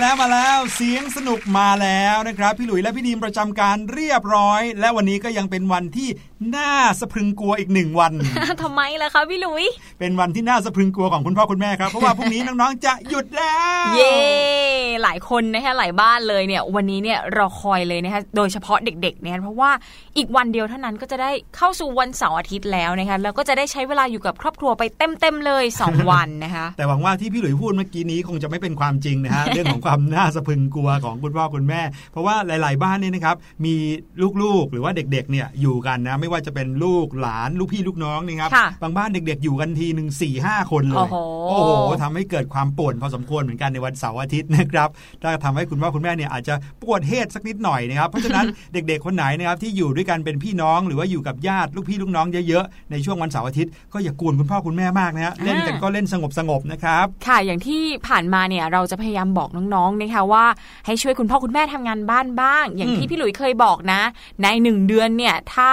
แล้วมาแล้วเสียงสนุกมาแล้วนะครับ พี่หลุยและพี่ดีมประจำการเรียบร้อย และวันนี้ก็ยังเป็นวันที่น่าสะพรึงกลัวอีกหนึ่งวันทำไมล่ะคะพี่หลุย เป็นวันที่น่าสะพรึงกลัวของคุณพ่อคุณแม่ครับ เพราะว่าพรุ่งนี้น้องๆจะหยุดแล้ว เย่ห ลายคนนะคะหลายบ้านเลยเนี่ยวันนี้เนี่ยรอคอยเลยนะคะโดยเฉพาะเด็กๆเนี่ยเพราะว่าอีกวันเดียวเท่านั้นก็จะได้เข้าสู่วันเสาร์อาทิตย์แล้วนะคะแล้วก็จะได้ใช้เวลาอยู่กับครอบครัวไปเต็มๆเลย 2 วันนะคะแต่หวังว่าที่พี่หลุยพูดเมื่อกี้นี้คงจะไม่เป็นความจริงนะฮะเรื่องของความน่าสะพรึงกลัวของคุณพ่อคุณแม่ เพราะว่าหลาย ๆ บ้านเนี่ยนะครับมีลูกๆหรือว่าเด็กๆเนี่ยอยู่กันนะไม่ว่าจะเป็นลูกหลานลูกพี่ลูกน้องนี่ครับค่ะบางบ้านเด็ก ๆ อยู่กันทีหนึ่งสี่ห้าคนเลยโอ้โหโอ้โหทำให้เกิดความป่วนพอสมควรเหมือนกันในวันเสาร์อาทิตย์นะครับถ้าทำให้คุณพ่อคุณแม่เนี่ยอาจจะปวดเฮดสักนิดหน่อยนะครับ เพราะฉะนั้นเด็กๆคนไหนนะครับที่อยู่ด้วยกันเป็นพี่น้องหรือว่าอยู่กับญาติลูกพี่ลูกน้องเยอะๆในช่วงวันเสาร์อาทิตย์ก็อย่ากวนคุณพ่อคุณแม่มากนะฮะเล่นกันก็เล่นสงบๆนะครับค่ะอย่างที่ผ่านมาเนี่ยเราจะพยายามบอกน้องๆนะคะว่าให้ช่วยคุณพ่อคุณแม่ทำงานบ้านบ้าง อย่างอืมที่พี่หลุยเคยบอกนะ ในหนึ่งเดือนเนี่ยถ้า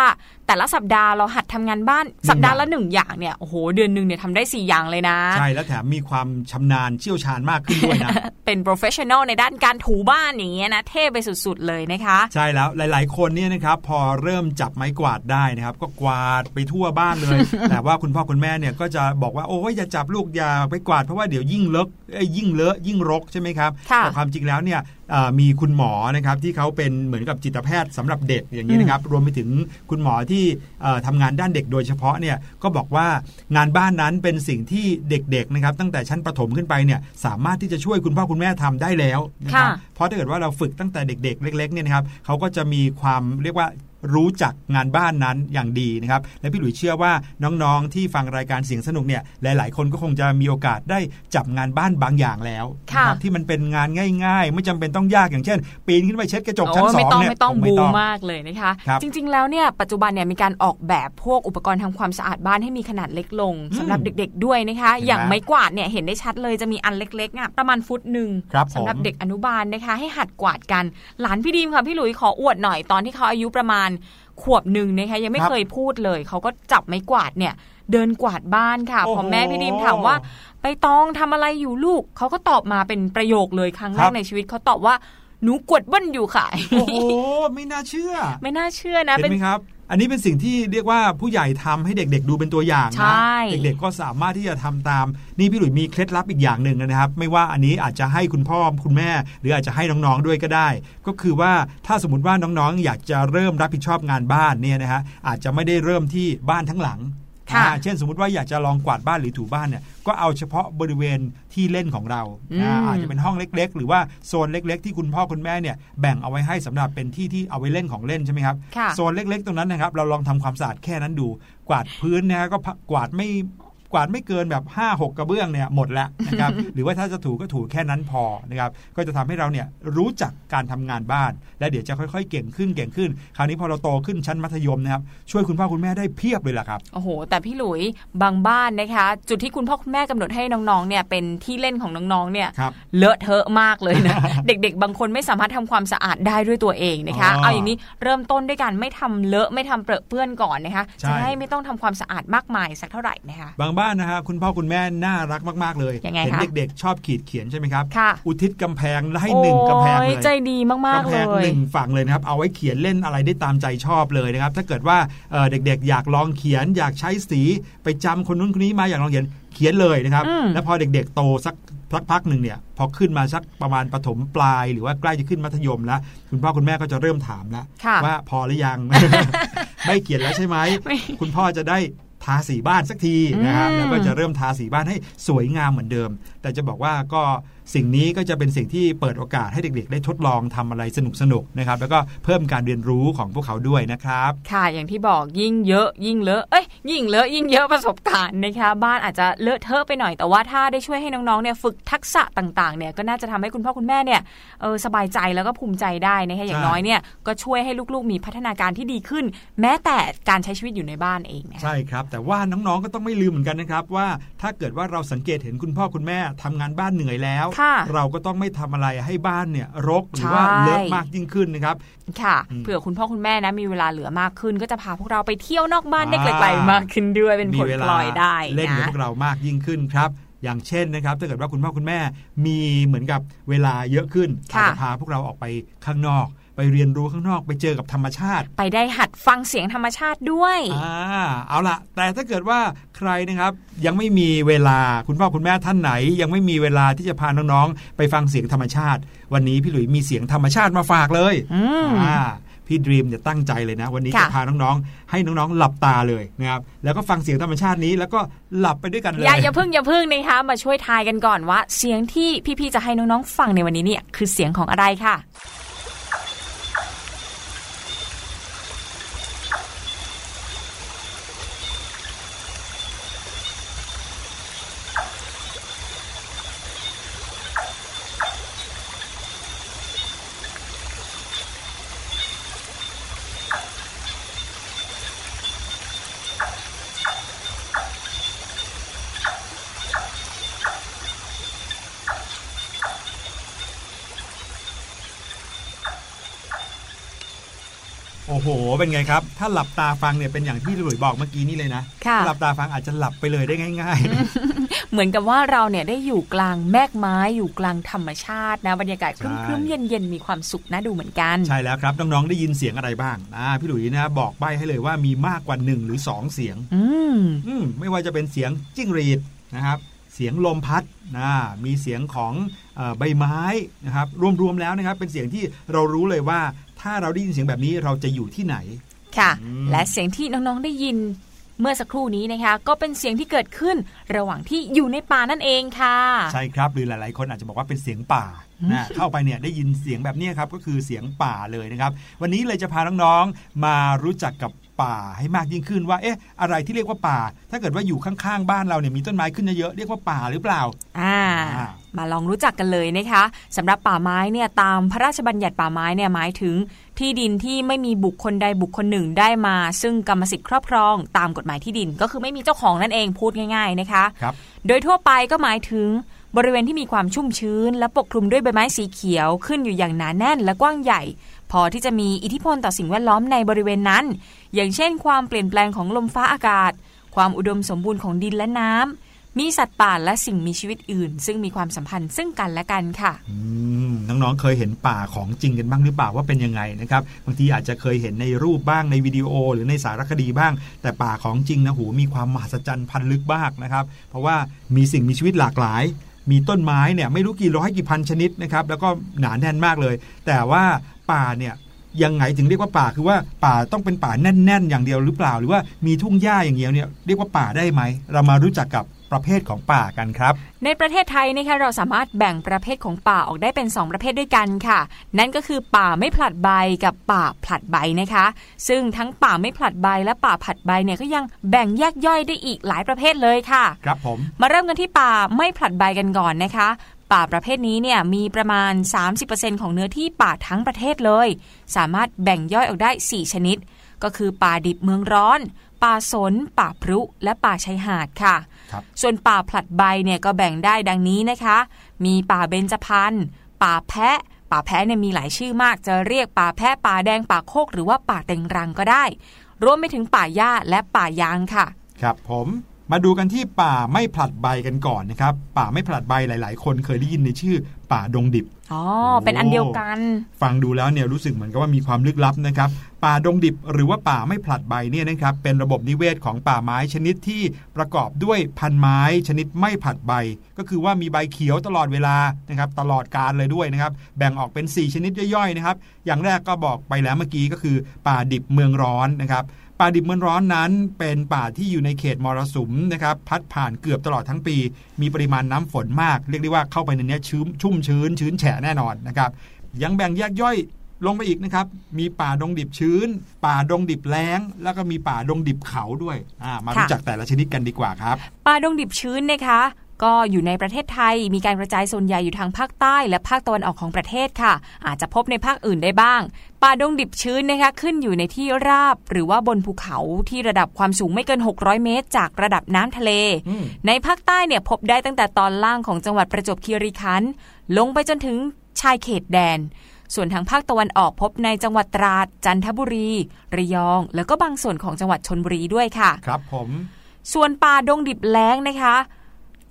แต่ละสัปดาห์เราหัดทำงานบ้านสัปดาห์ละหนึ่งอย่างเนี่ยโอ้โหเดือนหนึ่งเนี่ยทำได้สี่อย่างเลยนะ ใช่ แล้วแถมมีความชำนาญเชี่ยวชาญมากขึ้นด้วยนะ เป็น professional ในด้านการถูบ้านอย่างเงี้ยนะเท่ไปสุดๆเลยนะคะ ใช่แล้วหลาย ๆ คนเนี่ยนะครับพอเริ่มจับไม้กวาดได้นะครับ ก็กวาดไปทั่วบ้านเลย แต่ว่าคุณพ่อคุณแม่เนี่ยก็จะบอกว่าโอ้ยอย่าจับลูกอย่าไปกวาดเพราะว่าเดี๋ยวยิ่งเลอะเอ้ยยิ่งเลอะยิ่งรกใช่ไหมครับค่ะแต่ความจริงแล้วเนี่ยเอ่อ มีคุณหมอนะครับที่เขาเป็นเหมือนกับจิตแพทย์สำหรับเด็กอย่างนี้นะครับรวมไปถึงคุณหมอที่เอ่อทำงานด้านเด็กโดยเฉพาะเนี่ยก็บอกว่างานบ้านนั้นเป็นสิ่งที่เด็กๆนะครับตั้งแต่ชั้นประถมขึ้นไปเนี่ยสามารถที่จะช่วยคุณพ่อคุณแม่ทำได้แล้วนะครับค่ะเพราะถ้าเกิดว่าเราฝึกตั้งแต่เด็ก ๆ เล็กๆเนี่ยนะครับเขาก็จะมีความเรียกว่า รู้จักงานบ้านนั้นอย่างดีนะครับ และพี่หลุยเชื่อว่าน้องๆ ที่ฟังรายการเสียงสนุกเนี่ยหลาย ๆ คนก็คงจะมีโอกาสได้จับงานบ้านบางอย่างแล้วค่ะนะครับที่มันเป็นงานง่าย ๆ ไม่จำเป็นต้องยากอย่างเช่น ปีนขึ้นไปเช็ดกระจกชั้นโอ้สอไม่งต้องเนี่ยไม่ต้องคบูมากเลยนะคะครับจริง ๆ แล้วเนี่ยปัจจุบันเนี่ยมีการออกแบบพวกอุปกรณ์ทำความสะอาดบ้านให้มีขนาดเล็กลงอืมสำหรับเด็ก ๆ ด้วยนะคะเห็นไหมอย่างไม้กวาดเนี่ยเห็นได้ชัดเลยจะมีอันเล็กๆอะประมาณฟุตหนึ่งครับสำหรับผมเด็กอนุบาลนะคะ ให้หัดกวาดกัน หลานพี่ดีมค่ะพี่หลุยขออวดหน่อยตอนที่เขาอายุประมาณขวบหนึ่งนะคะยังไม่ครับเคยพูดเลย เขาก็จับไม้กวาดเนี่ย เดินกวาดบ้านค่ะโอ้พโหอแม่พี่ดีมถามว่า ไปตองทำอะไรอยู่ลูก เขาก็ตอบมาเป็นประโยคเลยครั้งแรครักบในชีวิตเขาตอบว่าหนูกวดบ้านอยู่ค่ะ โอ้โห ไม่น่าเชื่อ ไม่น่าเชื่อนะเห็เป็นนไหมครับ อันนี้เป็นสิ่งที่เรียกว่าผู้ใหญ่ทำให้เด็ก ๆ ดูเป็นตัวอย่างใช่นะเด็กๆก็สามารถที่จะทำตาม นี่พี่หลุยมีเคล็ดลับอีกอย่างหนึ่งนะครับ ไม่ว่าอันนี้อาจจะให้คุณพ่อคุณแม่ หรืออาจจะให้น้องๆด้วยก็ได้ ก็คือว่าถ้าสมมติว่าน้องๆ อยากจะเริ่มรับผิดชอบงานบ้านเนี่ยนะฮะอาจจะไม่ได้เริ่มที่บ้านทั้งหลังค่ะอ่า เช่นสมมติว่าอยากจะลองกวาดบ้านหรือถูบ้านเนี่ยก็เอาเฉพาะบริเวณที่เล่นของเราอืมอ่าอาจจะเป็นห้องเล็ก ๆ หรือว่าโซนเล็ก ๆ ที่คุณพ่อคุณแม่เนี่ยแบ่งเอาไว้ให้สำหรับเป็นที่ที่เอาไว้เล่นของเล่นใช่ไหมครับค่ะโซนเล็ก ๆ ตรงนั้นนะครับเราลองทำความสะอาดแค่นั้นดู กวาดพื้นนะฮะก็พะกวาดไม่ กวาดไม่เกินแบบ5 6กระเบื้องเนี่ยหมดแล้วนะครับหรือว่าถ้าจะถูก็ถูแค่นั้นพอนะครับก็จะทำให้เราเนี่ยรู้จักการทำงานบ้าน และเดี๋ยวจะค่อยๆ เก่งขึ้นเก่งขึ้น คราวนี้พอเราโตขึ้นชั้นมัธยมนะครับช่วยคุณพ่อคุณแม่ได้เพียบเลยล่ะครับโอ้โห แต่พี่หลุยบางบ้านนะคะ จุดที่คุณพ่อคุณแม่กำหนดให้น้องๆเนี่ยเป็นที่เล่นของน้องๆเนี่ยครับเลอะเทอะมากเลยนะเด็ก ๆ บางคนไม่สามารถทำความสะอาดได้ด้วยตัวเองนะคะอ๋อเอาอย่างนี้เริ่มต้นด้วยการไม่ทำเลอะไม่ทำเปรอะเปื้อนก่อนนะคะใช่จะได้ไม่ต้องทำความสะอาดมากมายสักเท่าไหร่นะคะบางบ้านนะฮะคุณพ่อคุณแม่น่ารักมาก ๆ เลยยังไงเห็นคะเด็กๆ ชอบขีดเขียนใช่ไหมครับค่ะอุทิศกำแพงให้หนึ่งกำแพงเลโอ้ยใจดีมากๆกำเลแพงยหนึ่งฝั่งเลยนะครับ เอาไว้เขียนเล่นอะไรได้ตามใจชอบเลยนะครับ ถ้าเกิดว่าเอ่อเด็กๆ อยากลองเขียนอยากใช้สีไปจำคนนู้นคนนี้มาอยากลองเขียนเขียนเลยนะครับอืมแล้วพอเด็กๆ โตสักพักๆหนึ่งเนี่ยพอขึ้นมาสักประมาณปฐมปลายหรือว่าใกล้จะขึ้นมัธยมแล้ว คุณพ่อคุณแม่ก็จะเริ่มถามแล้วค่ะว่าพอหรือยัง ไม่เขียนแล้วใช่ไหมไม่คุณพ่อจะได้ ทาสีบ้านสักทีนะครับอืมแล้วก็จะเริ่มทาสีบ้านให้สวยงามเหมือนเดิมแต่จะบอกว่าก็สิ่งนี้ก็จะเป็นสิ่งที่เปิดโอกาสให้เด็กๆ ได้ทดลองทำอะไรสนุกๆนะครับ แล้วก็เพิ่มการเรียนรู้ของพวกเขาด้วยนะครับ ค่ะอย่างที่บอกยิ่งเยอะ ยิ่งเลอะเอ้ยยิ่งเลอะยิ่งเยอะประสบการณ์นะคะบ้านอาจจะเลอะเทอะไปหน่อยแต่ว่าถ้าได้ช่วยให้น้องๆเนี่ยฝึกทักษะต่างๆเนี่ยก็น่าจะทำให้คุณพ่อคุณแม่เนี่ยเออสบายใจแล้วก็ภูมิใจได้นะคะอย่างใช่น้อยเนี่ยก็ช่วยให้ลูกๆ มีพัฒนาการที่ดีขึ้น แม้แต่การใช้ชีวิตอยู่ในบ้านเองนะคะใช่ครับ แต่ว่าน้องๆก็ต้องไม่ลืมเหมือนกันนะครับว่าถ้าเกิดว่าเราสังเกตเห็นคุณพ่อคุณแม่ทำงานบ้านเหนื่อยแล้วค่ะเราก็ต้องไม่ทำอะไรให้บ้านเนี่ยรกหรือว่าใช่เลอะมากยิ่งขึ้นนะครับ ค่ะอืมเผื่อคุณพ่อคุณแม่นะมีเวลาเหลือมากขึ้น ก็จะพาพวกเราไปเที่ยวนอกบ้านได้อ่าไกลๆมากขึ้นด้วยเป็นผมีลเวพลาลอยได้เล่นกับนะพวกเรามากยิ่งขึ้นครับอย่างเช่นนะครับถ้าเกิดว่าคุณพ่อคุณแม่มีเหมือนกับเวลาเยอะขึ้นอาจจะพาพวกเราออกไปข้างนอก ไปเรียนรู้ข้างนอกไปเจอกับธรรมชาติ ไปได้หัดฟังเสียงธรรมชาติด้วยอ่าเอาละแต่ถ้าเกิดว่าใครนะครับยังไม่มีเวลาคุณพ่อคุณแม่ท่านไหน ยังไม่มีเวลาที่จะพาน้องๆไปฟังเสียงธรรมชาติ วันนี้พี่หลุยมีเสียงธรรมชาติมาฝากเลยอืมอ่าพี่ดรีมเนี่ยตั้งใจเลยนะ วันนี้ค่ะจะพาน้องๆ ให้น้องๆ หลับตาเลยนะครับแล้วก็ฟังเสียงธรรมชาตินี้แล้วก็หลับไปด้วยกันเลยอย่าอย่าพึ่งอย่าพึ่งนะคะมาช่วยทายกันก่อนว่า เสียงที่พี่ๆจะให้น้องๆฟังในวันนี้เนี่ยคือเสียงของอะไรค่ะ เป็นไงครับ ถ้าหลับตาฟังเนี่ยเป็นอย่างที่พี่หลุยบอกเมื่อกี้นี่เลยนะค่ะถ้าหลับตาฟังอาจจะหลับไปเลยได้ง่าย ๆ เหมือนกับว่าเราเนี่ยได้อยู่กลางแมกไม้อยู่กลางธรรมชาตินะบรรยากาศคใช่รึ้มๆเย็นๆมีความสุขน่าดูเหมือนกัน ใช่แล้วครับน้องๆได้ยินเสียงอะไรบ้างอ่าพี่หลุยนะบอกใบ้ให้เลยว่ามีมากกว่าหนึ่งหรือสองเสียงอืมอืมไม่ว่าจะเป็นเสียงจิ้งหรีดนะครับเสียงลมพัดนะมีเสียงของเออใบไม้นะครับรวมๆแล้วนะครับเป็นเสียงที่เรารู้เลยว่า ถ้าเราได้ยินเสียงแบบนี้เราจะอยู่ที่ไหน ค่ะอืมและเสียงที่น้องๆได้ยินเมื่อสักครู่นี้นะคะก็เป็นเสียงที่เกิดขึ้นระหว่างที่อยู่ในป่านั่นเองค่ะ ใช่ครับหรือหลายๆ คนอาจจะบอกว่าเป็นเสียงป่านะเข้าไปเนี่ยได้ยินเสียงแบบนี้ครับก็คือเสียงป่าเลยนะครับ วันนี้เลยจะพาน้องๆมารู้จักกับ ป่าให้มากยิ่งขึ้นว่าเอ๊ะอะไรที่เรียกว่าป่า ถ้าเกิดว่าอยู่ข้างๆบ้านเราเนี่ยมีต้นไม้ขึ้นเยอะๆเรียกว่าป่าหรือเปล่าอ่าอ่ามาลองรู้จักกันเลยนะคะสำหรับป่าไม้เนี่ยตามพระราชบัญญัติป่าไม้เนี่ยหมายถึง ที่ดินที่ไม่มีบุคคลใดบุคคลหนึ่งได้มา ซึ่งกรรมสิทธิ์ครอบครอง ตามกฎหมายที่ดินก็คือไม่มีเจ้าของนั่นเองพูดง่าย ๆนะคะครับโดยทั่วไปก็หมายถึง บริเวณที่มีความชุ่มชื้น และปกคลุมด้วยใบไม้สีเขียวขึ้นอยู่อย่างหนาแน่นและกว้างใหญ่ พอที่จะมีอิทธิพลต่อสิ่งแวดล้อมในบริเวณนั้น อย่างเช่น ความเปลี่ยนแปลงของลมฟ้าอากาศ ความอุดมสมบูรณ์ของดินและน้ำมีสัตว์ป่าและสิ่งมีชีวิตอื่น ซึ่งมีความสัมพันธ์ซึ่งกันและกันค่ะน้องๆเคยเห็นป่าของจริงกันบ้างหรือเปล่าว่าเป็นยังไงนะครับบางทีอาจจะเคยเห็นในรูปบ้างในวิดีโอ หรือในสารคดีบ้าง แต่ป่าของจริงนะหูมีความมหัศจรรย์พันลึกมากนะครับ เพราะว่ามีสิ่งมีชีวิตหลากหลาย มีต้นไม้เนี่ยไม่รู้กี่ร้อยกี่พันชนิดนะครับแล้วก็หนาแน่นมากเลย แต่ว่าป่าเนี่ยยังไงถึงเรียกว่าป่าคือว่าป่าต้องเป็นป่าแน่น ๆ อย่างเดียวหรือเปล่า หรือว่ามีทุ่งหญ้าอย่างเดียวเนี่ยเรียกว่าป่าได้ไหม เรามารู้จักกับ ประเภทของป่ากันครับ ในประเทศไทยนะคะเราสามารถแบ่งประเภทของป่าออกได้เป็น 2 ประเภทด้วยกันค่ะ นั่นก็คือป่าไม่ผลัดใบกับป่าผลัดใบนะคะ ซึ่งทั้งป่าไม่ผลัดใบและป่าผลัดใบเนี่ยก็ยังแบ่งแยกย่อยได้อีกหลายประเภทเลยค่ะ ครับผม มาเริ่มกันที่ป่าไม่ผลัดใบกันก่อนนะคะป่าประเภทนี้เนี่ยมีประมาณ 30%ของเนื้อที่ป่าทั้งประเทศเลย สามารถแบ่งย่อยออกได้ 4 ชนิด ก็คือป่าดิบเมืองร้อน ป่าสน ป่าพรุ และป่าชายหาดค่ะครับ ส่วนป่าผลัดใบเนี่ยก็แบ่งได้ดังนี้นะคะ มีป่าเบญจพรรณป่าแพะ ป่าแพะเนี่ยมีหลายชื่อมาก จะเรียกป่าแพะป่าแดงป่าโคกหรือว่าป่าเต็งรังก็ได้ รวมไปถึงป่าหญ้าและป่ายางค่ะ ครับผมมาดูกันที่ป่าไม่ผลัดใบกันก่อนนะครับ ป่าไม่ผลัดใบหลาย ๆ คนเคยได้ยินในชื่อ ป่าดงดิบ อ๋อ เป็นอันเดียวกัน ฟังดูแล้วเนี่ยรู้สึกเหมือนกับว่ามีความลึกลับนะครับ ป่าดงดิบหรือว่าป่าไม่ผลัดใบเนี่ยนะครับเป็นระบบนิเวศของป่าไม้ชนิดที่ประกอบด้วยพันไม้ชนิดไม่ผลัดใบ ก็คือว่ามีใบเขียวตลอดเวลานะครับตลอดกาลเลยด้วยนะครับ แบ่งออกเป็น 4 ชนิดย่อยๆนะครับ อย่างแรกก็บอกไปแล้วเมื่อกี้ก็คือ ป่าดิบเมืองร้อนนะครับ ป่าดิบเมืองร้อนนั้นเป็นป่าที่อยู่ในเขตมรสุมนะครับพัดผ่านเกือบตลอดทั้งปี มีปริมาณน้ำฝนมาก เรียกได้ว่าเข้าไปในเนี้ยชื้มชุ่มชื้น ชื้นแฉะแน่นอนนะครับยังแบ่งแยกย่อยลงไปอีกนะครับ มีป่าดงดิบชื้น ป่าดงดิบแล้ง แล้วก็มีป่าดงดิบเขาด้วยอ่ามาค่ะรู้จักแต่ละชนิดกันดีกว่าครับ ป่าดงดิบชื้นนะคะ ก็อยู่ในประเทศไทย มีการกระจายส่วนใหญ่อยู่ทางภาคใต้ และภาคตะวันออกของประเทศค่ะ อาจจะพบในภาคอื่นได้บ้างป่าดงดิบชื้นนะคะขึ้นอยู่ในที่ราบ หรือว่าบนภูเขาที่ระดับความสูงไม่เกิน 600 เมตร จากระดับน้ำทะเลอืมในภาคใต้เนี่ยพบได้ตั้งแต่ตอนล่างของจังหวัดประจวบคีรีขันธ์ลงไปจนถึงชายเขตแดน ส่วนทางภาคตะวันออกพบในจังหวัดตราด จันทบุรี ระยอง แล้วก็บางส่วนของจังหวัดชนบุรีด้วยค่ะ ครับผม ส่วนป่าดงดิบแล้งนะคะ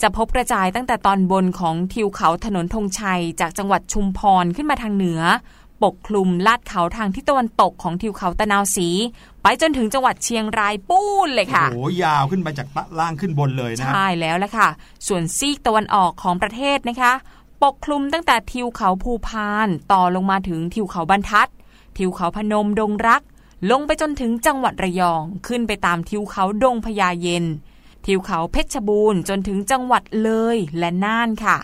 จะพบกระจายตั้งแต่ตอนบนของทิวเขาถนนธงชัย จากจังหวัดชุมพรขึ้นมาทางเหนือ ปกคลุมลาดเขาทางทิศตะวันตกของทิวเขาตะนาวสี ไปจนถึงจังหวัดเชียงรายปูนเลยค่ะโอ้โหยาวขึ้นไปจากล่างขึ้นบนเลยนะใช่แล้วละค่ะ ส่วนซีกตะวันออกของประเทศนะคะ ปกคลุมตั้งแต่ทิวเขาภูพานต่อลงมาถึงทิวเขาบรรทัด ทิวเขาพนมดงรัก ลงไปจนถึงจังหวัดระยองขึ้นไปตามทิวเขาดงพญาเย็น ทิวเขาเพชรบูรณ์จนถึงจังหวัดเลยและน่านค่ะ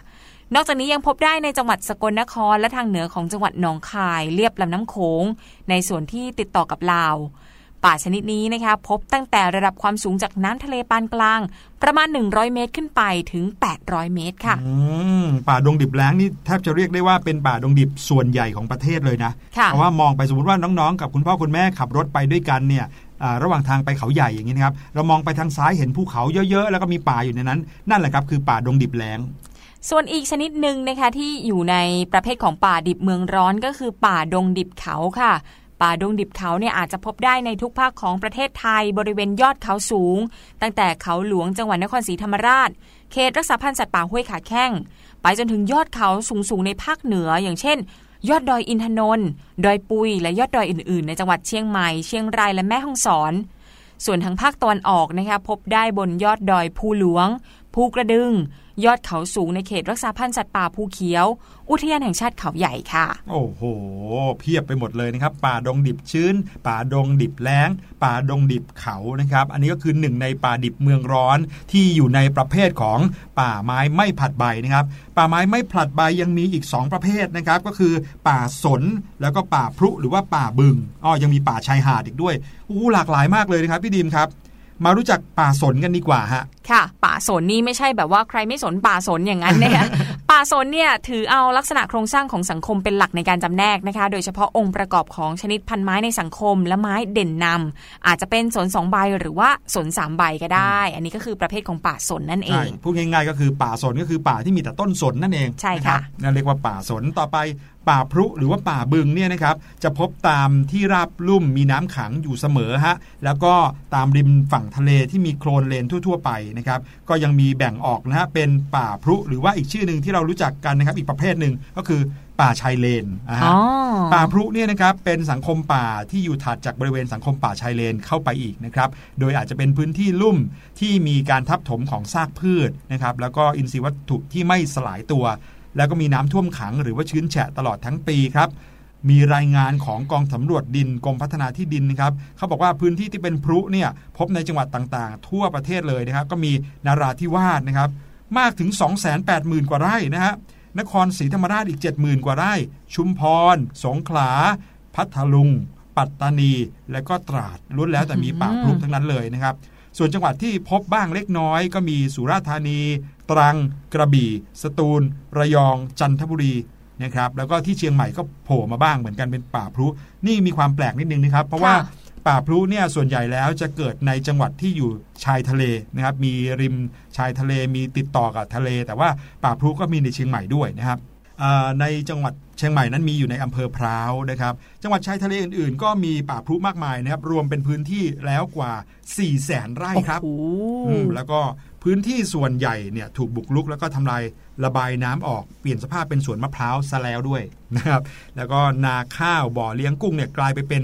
นอกจากนี้ยังพบได้ในจังหวัดสกลนครและทางเหนือของจังหวัดหนองคายเลียบลำน้ำโขงในส่วนที่ติดต่อกับลาวป่าชนิดนี้นะคะพบตั้งแต่ระดับความสูงจากน้ำทะเลปานกลาง ประมาณ 100 เมตรขึ้นไปถึง 800 เมตรค่ะอืมป่าดงดิบแล้งนี่แทบจะเรียกได้ว่าเป็นป่าดงดิบส่วนใหญ่ของประเทศเลยนะค่ะเพราะว่ามองไปสมมติว่าน้องๆ กับคุณพ่อคุณแม่ขับรถไปด้วยกันเนี่ยอ่า ระหว่างทางไปเขาใหญ่อย่างนี้นะครับ เรามองไปทางซ้ายเห็นภูเขาเยอะๆ แล้วก็มีป่าอยู่ในนั้น นั่นแหละครับคือป่าดงดิบแล้งส่วนอีกชนิดหนึ่งนะคะที่อยู่ในประเภทของป่าดิบเมืองร้อนก็คือป่าดงดิบเขาค่ะ ป่าดงดิบเขาเนี่ยอาจจะพบได้ในทุกภาคของประเทศไทยบริเวณยอดเขาสูง ตั้งแต่เขาหลวงจังหวัดนครศรีธรรมราช เขตรักษาพันธุ์สัตว์ป่าห้วยขาแข้ง ไปจนถึงยอดเขาสูงๆในภาคเหนืออย่างเช่น ยอดดอยอินทนนท์ดอยปุย และยอดดอยอื่นๆ ในจังหวัดเชียงใหม่ เชียงรายและแม่ฮ่องสอน ส่วนทางภาคตะวันออกนะคะพบได้บนยอดดอยภูหลวง ภูกระดึง ยอดเขาสูงในเขตรักษาพันธุ์สัตว์ป่าภูเขียว อุทยานแห่งชาติเขาใหญ่ค่ะ โอ้โห เพียบไปหมดเลยนะครับ ป่าดงดิบชื้น ป่าดงดิบแล้ง ป่าดงดิบเขานะครับ อันนี้ก็คือหนึ่งในป่าดิบเมืองร้อนที่อยู่ในประเภทของป่าไม้ไม่ผลัดใบนะครับ ป่าไม้ไม่ผลัดใบยังมีอีก 2 ประเภทนะครับ ก็คือป่าสนแล้วก็ป่าพรุหรือว่าป่าบึง อ้อ ยังมีป่าชายหาดอีกด้วย อู้หลากหลายมากเลยนะครับพี่ดีมครับ มารู้จักป่าสนกันดีกว่าฮะ ค่ะ ป่าสนนี่ไม่ใช่แบบว่าใครไม่สนป่าสนอย่างนั้นเนี่ย ป่าสนเนี่ยถือเอาลักษณะโครงสร้างของสังคมเป็นหลักในการจำแนกนะคะ โดยเฉพาะองค์ประกอบของชนิดพันไม้ในสังคมและไม้เด่นนำอาจจะเป็นสนสองใบหรือว่าสนสามใบก็ได้ อันนี้ก็คือประเภทของป่าสนนั่นเอใช่งพูดง่ายๆก็คือป่าสนก็คือป่าที่มีแต่ต้นสนนั่นเองใช่ค่ะนรับนั่นเรียกว่าป่าสนต่อไปป่าพรุหรือว่าป่าบึงเนี่ยนะครับจะพบตามที่ราบลุ่มมีน้ำขังอยู่เสมอฮะแล้วก็ตามริมฝั่งทะเลที่มีโคลนเลนทั่ว ๆ ไปนะครับก็ยังมีแบ่งออกนะฮะเป็นป่าพรุหรือว่าอีกชื่อหนึ่งที่เรารู้จักกันนะครับอีกประเภทหนึ่งก็คือป่าชายเลนนะฮะอ๋อป่าพรุเนี่ยนะครับเป็นสังคมป่าที่อยู่ถัดจากบริเวณสังคมป่าชายเลนเข้าไปอีกนะครับโดยอาจจะเป็นพื้นที่ลุ่มที่มีการทับถมของซากพืชนะครับแล้วก็อินทรีย์วัตถุที่ไม่สลายตัว แล้วก็มีน้ำท่วมขังหรือว่าชื้นแฉะตลอดทั้งปีครับมีรายงานของกองสำรวจดินกรมพัฒนาที่ดินนะครับเขาบอกว่าพื้นที่ที่เป็นพรุเนี่ยพบในจังหวัดต่างๆ ทั่วประเทศเลยนะครับ ก็มีนาราธิวาสนะครับ มากถึง 280,000 กว่าไร่นะฮะนครศรีธรรมราชอีก 70,000 กว่าไร่ ชุมพร สงขลา พัทลุง ปัตตานี และก็ตราดล้วนแล้วแต่มีป่าพรุทั้งนั้นเลยนะครับ ส่วนจังหวัดที่พบบ้างเล็กน้อย ก็มีสุราษฎร์ธานี ตรัง กระบี่ สตูล ระยอง จันทบุรีนะครับแล้วก็ที่เชียงใหม่ก็โผล่มาบ้างเหมือนกันเป็นป่าพรุนี่มีความแปลกนิดนึงนะครับ เพราะว่า ป่าพลุเนี่ยส่วนใหญ่แล้วจะเกิดในจังหวัดที่อยู่ชายทะเลนะครับมีริมชายทะเลมีติดต่อกับทะเล แต่ว่าป่าพลุก็มีในเชียงใหม่ด้วยนะครับอ่าในจังหวัดเชียงใหม่นั้นมีอยู่ในอำเภอพร้าวนะครับ จังหวัดชายทะเลอื่นๆ ก็มีป่าพลุมากมายนะครับ รวมเป็นพื้นที่แล้วกว่า 4 0 0แสนไร่ครับโอ้โหอืมแล้วก็พื้นที่ส่วนใหญ่เนี่ยถูกบุกรุก แล้วก็ทำลายระบายน้ำออกเปลี่ยนสภาพเป็นสวนมะพร้าวซะแล้วด้วยนะครับ แล้วก็นาข้าวบ่อเลี้ยงกุ้งเนี่ยกลายไปเป็น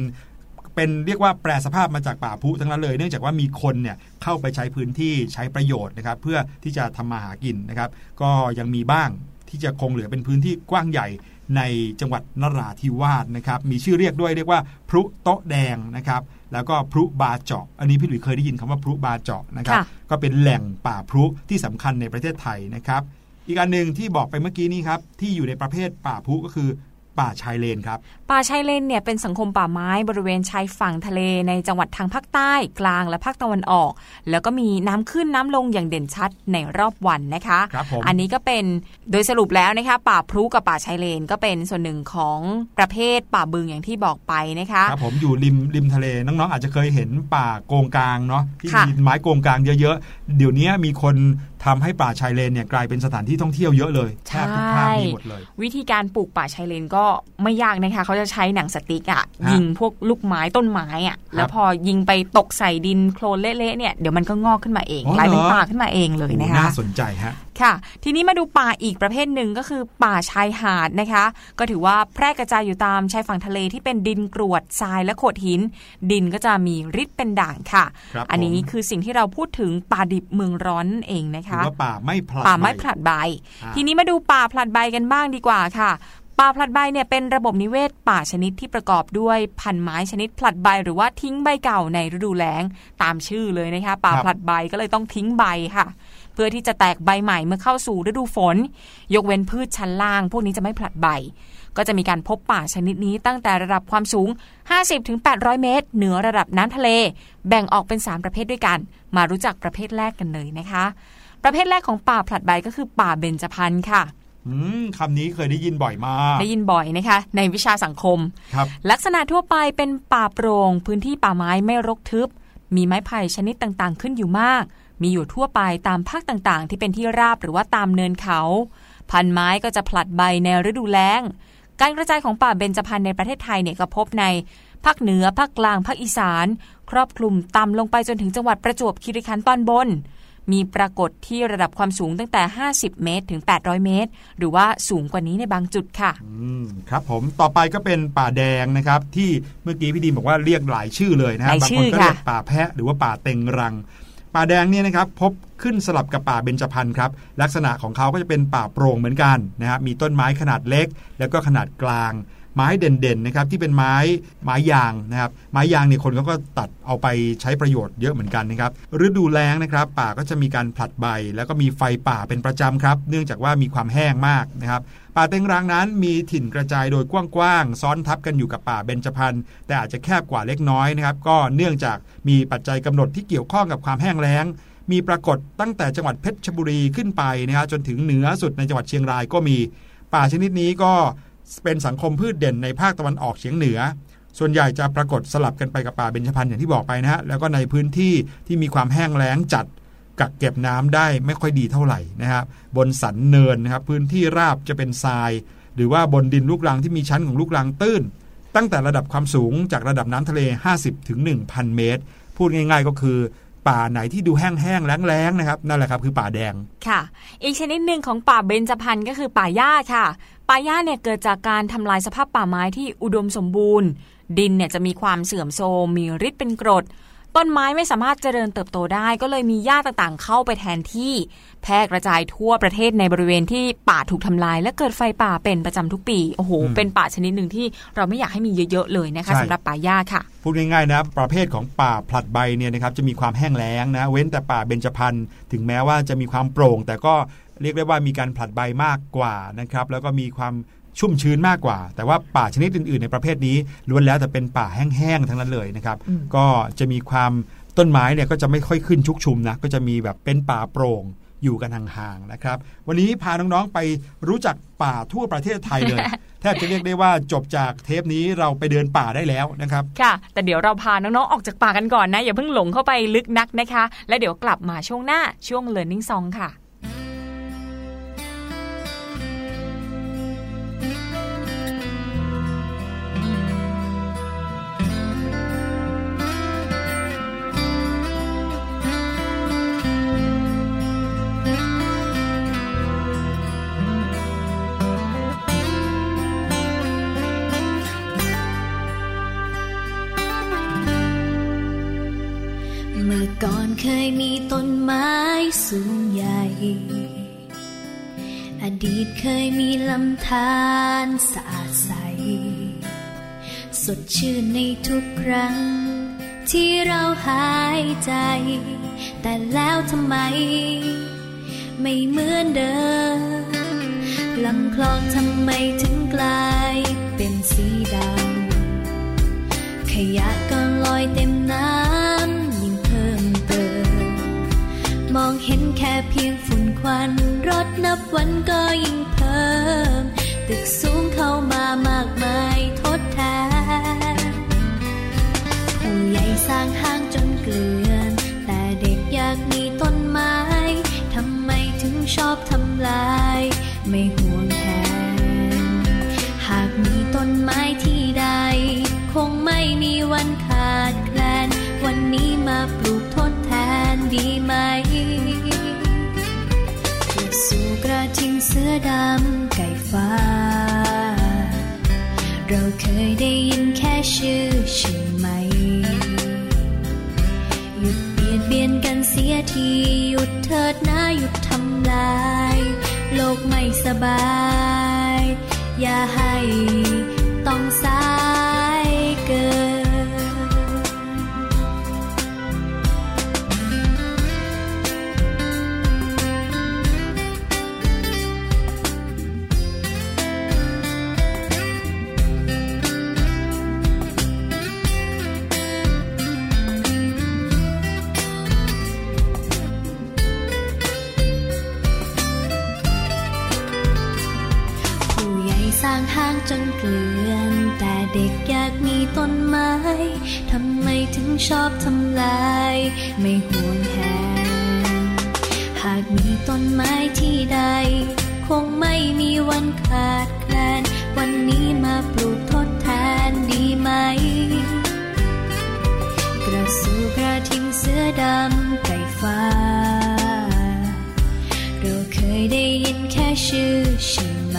เป็นเรียกว่าแปลสภาพมาจากป่าพุทั้งนั้นเลย เนื่องจากว่ามีคนเนี่ยเข้าไปใช้พื้นที่ใช้ประโยชน์นะครับ เพื่อที่จะทำมาหากินนะครับ ก็ยังมีบ้างที่จะคงเหลือเป็นพื้นที่กว้างใหญ่ในจังหวัดนราธิวาสนะครับ มีชื่อเรียกด้วยเรียกว่าพรุโต๊ะแดงนะครับ แล้วก็พรุบาเจาะ อันนี้พี่หลุยเคยได้ยินคำว่าพรุบาเจาะนะครับค่ะก็เป็นแหล่งป่าพรุที่สำคัญในประเทศไทยนะครับ อีกอันหนึ่งที่บอกไปเมื่อกี้นี้ครับที่อยู่ในประเภทป่าพรุก็คือ ป่าชายเลนครับ ป่าชายเลนเนี่ยเป็นสังคมป่าไม้บริเวณชายฝั่งทะเลในจังหวัดทางภาคใต้กลางและภาคตะวันออก แล้วก็มีน้ำขึ้นน้ำลงอย่างเด่นชัดในรอบวันนะคะครับผมอันนี้ก็เป็นโดยสรุปแล้วนะคะป่าพรุกับป่าชายเลนก็เป็นส่วนหนึ่งของประเภทป่าบึงอย่างที่บอกไปนะคะครับผมอยู่ริมริมทะเลน้องๆอาจจะเคยเห็นป่าโกงกลางเนาะที่ค่ะมีไม้โกงกลางเยอะๆเดี๋ยวนี้มีคน ทำให้ป่าชายเลนเนี่ยกลายเป็นสถานที่ท่องเที่ยวเยอะเลยแทบทุกภาคมีหมดเลย วิธีการปลูกป่าชายเลนก็ไม่ยากนะคะ เขาจะใช้หนังสติ๊กอะฮะยิงพวกลูกไม้ต้นไม้อะแล้วพอยิงไปตกใส่ดินโคลนเละๆเนี่ยเดี๋ยวมันก็งอกขึ้นมาเองอ๋อกลายเป็นเหรอป่าขึ้นมาเองเลยนะคะน่าสนใจฮะค่ะ ทีนี้มาดูป่าอีกประเภทหนึ่งก็คือป่าชายหาดนะคะ ก็ถือว่าแพร่กระจายอยู่ตามชายฝั่งทะเลที่เป็นดินกรวดทรายและโขดหิน ดินก็จะมีฤทธิ์เป็นด่างค่ะครับอันนี้ผมคือสิ่งที่เราพูดถึงป่าดิบเมืองร้อนนั่นเองนะถือคะว่าป่าไม่ผลัดป่าไม้ใบผลัดใบอ่าทีนี้มาดูป่าผลัดใบกันบ้างดีกว่าค่ะป่าผลัดใบเนี่ยเป็นระบบนิเวศป่าชนิดที่ประกอบด้วยพันไม้ชนิดผลัดใบหรือว่าทิ้งใบเก่าในฤดูแล้งตามชื่อเลยนะคะป่าผลัดใบก็เลยต้องทิ้งใบค่ะ เพื่อที่จะแตกใบใหม่เมื่อเข้าสู่ฤดูฝน ยกเว้นพืชชั้นล่าง พวกนี้จะไม่ผลัดใบ ก็จะมีการพบป่าชนิดนี้ตั้งแต่ระดับความสูง 50-800 เมตร เหนือระดับน้ำทะเล แบ่งออกเป็น 3 ประเภทด้วยกัน มารู้จักประเภทแรกกันเลยนะคะ ประเภทแรกของป่าผลัดใบก็คือป่าเบญจพรรณค่ะอืมคำนี้เคยได้ยินบ่อยมาก ได้ยินบ่อยนะคะ ในวิชาสังคมครับลักษณะทั่วไปเป็นป่าโปร่งพื้นที่ป่าไม้ไม่รกทึบ มีไม้ไผ่ชนิดต่างๆ ขึ้นอยู่มาก มีอยู่ทั่วไปตามภาคต่างๆ ที่เป็นที่ราบหรือว่าตามเนินเขา พันไม้ก็จะผลัดใบในฤดูแล้ง การกระจายของป่าเบญจพรรณในประเทศไทยเนี่ยก็พบในภาคเหนือภาคกลางภาคอีสาน ครอบคลุมต่ำลงไปจนถึงจังหวัดประจวบคีรีขันธ์ตอนบน มีปรากฏที่ระดับความสูงตั้งแต่ 50 เมตร ถึง 800 เมตร หรือว่าสูงกว่านี้ในบางจุดค่ะอืมครับผมต่อไปก็เป็นป่าแดงนะครับ ที่เมื่อกี้พี่ดีมบอกว่าเรียกหลายชื่อเลยนะฮะหลายบางชื่คนอก็ค่ะเรียกป่าแพะหรือว่าป่าเต็งรัง ป่าแดงเนี่ยนะครับพบขึ้นสลับกับป่าเบญจพรรณครับลักษณะของเขาก็จะเป็นป่าโปร่งเหมือนกันนะครับมีต้นไม้ขนาดเล็ก แล้วก็ขนาดกลาง ไม้เด่นๆนะครับที่เป็นไม้ไม้ยางนะครับไม้ยางเนี่ยคนเขาก็ตัดเอาไปใช้ประโยชน์เยอะเหมือนกันนะครับฤดูแล้งนะครับ ป่าก็จะมีการผลัดใบ แล้วก็มีไฟป่าเป็นประจำครับ เนื่องจากว่ามีความแห้งมากนะครับป่าเต็งรังนั้นมีถิ่นกระจายโดยกว้างๆซ้อนทับกันอยู่กับป่าเบญจพรรณแต่อาจจะแคบกว่าเล็กน้อยนะครับก็เนื่องจากมีปัจจัยกำหนดที่เกี่ยวข้องกับความแห้งแล้งมีปรากฏตั้งแต่จังหวัดเพชรบุรีขึ้นไปนะครับจนถึงเหนือสุดในจังหวัดเชียงรายก็มี ป่าชนิดนี้ก็ เป็นสังคมพืชเด่นในภาคตะวันออกเฉียงเหนือ ส่วนใหญ่จะปรากฏสลับกันไปกับป่าเบญจพรรณอย่างที่บอกไปนะฮะแล้วก็ในพื้นที่ที่มีความแห้งแล้งจัดกักเก็บน้ำได้ไม่ค่อยดีเท่าไหร่นะครับบนสันเนินนะครับพื้นที่ราบจะเป็นทราย หรือว่าบนดินลูกรังที่มีชั้นของลูกรังตื้น ตั้งแต่ระดับความสูงจากระดับน้ำทะเล 50ถึง1,000เมตร พูดง่ายๆก็คือป่าไหนที่ดูแห้งๆแล้งๆนะครับนั่นแหละครับคือป่าแดงค่ะ อีกชนิดหนึ่งของป่าเบญจพรรณก็คือป่าหญ้าค่ะ ป่าหญ้าเนี่ยเกิดจากการทำลายสภาพป่าไม้ที่อุดมสมบูรณ์ ดินเนี่ยจะมีความเสื่อมโทรมมีฤทธิ์เป็นกรด ต้นไม้ไม่สามารถเจริญเติบโตได้ ก็เลยมีหญ้าต่างๆ เข้าไปแทนที่ แพร่กระจายทั่วประเทศในบริเวณที่ป่าถูกทำลาย และเกิดไฟป่าเป็นประจำทุกปีโอ้โหอืมเป็นป่าชนิดหนึ่งที่เราไม่อยากให้มีเยอะๆเลยนะคะใช่สำหรับป่าหญ้าค่ะ พูดง่ายๆนะประเภทของป่าผลัดใบเนี่ยนะครับจะมีความแห้งแล้งนะเว้นแต่ป่าเบญจพรรณถึงแม้ว่าจะมีความโปร่ง แต่ก็เรียกได้ว่ามีการผลัดใบมากกว่านะครับแล้วก็มีความชุ่มชื้นมากกว่า แต่ว่าป่าชนิดอื่น ๆ ในประเภทนี้ล้วนแล้วแต่เป็นป่าแห้งๆทั้งนั้นเลยนะครับอืมก็จะมีความต้นไม้เนี่ยก็จะไม่ค่อยขึ้นชุกชุมนะก็จะมีแบบเป็นป่าโปร่งอยู่กันห่างๆนะครับ วันนี้พาน้องๆไปรู้จักป่าทั่วประเทศไทยเลยแทบจะเรียกได้ว่าจบจากเทปนี้เราไปเดินป่าได้แล้วนะครับ ค่ะ แต่เดี๋ยวเราพาน้องๆออกจากป่ากันก่อนนะ อย่าเพิ่งหลงเข้าไปลึกนักนะคะ และเดี๋ยวกลับมาช่วงหน้าช่วง Learning Song ค่ะ เคยมีต้นไม้สูงใหญ่ อดีตเคยมีลำธารสะอาดใส สดชื่นในทุกครั้ง ที่เราหายใจ แต่แล้วทำไม ไม่เหมือนเดิมลำคลองทำไมถึงกลายเป็นสีดำขยะก็ลอยเต็มน้ำ องเห็นแค่เพียงฝุ่นควัน รถนับวันก็ยิ่งเพิ่ม ตึกสูงเข้ามามากมายทดแทนผู้ใหญ่สร้างห้างจนเกลื่อน แต่เด็กอยากมีต้นไม้ ทำไมถึงชอบทำลาย ดำไก่ฟ้า เราเคยได้ยินแค่ชื่อใช่ไหม หยุดเบียดเบียนกันเสียที หยุดเถิดนะหยุดทำลาย โลกไม่สบาย อย่าให้ต้องสายเกิน ทำไมถึงชอบทำลาย ไม่ห่วงแหนหากมีต้นไม้ที่ใด คงไม่มีวันขาดแคลน วันนี้มาปลูกทดแทนดีไหม กระสูกระทิงเสื้อดำไก่ฟ้า เราเคยได้ยินแค่ชื่อใช่ไหม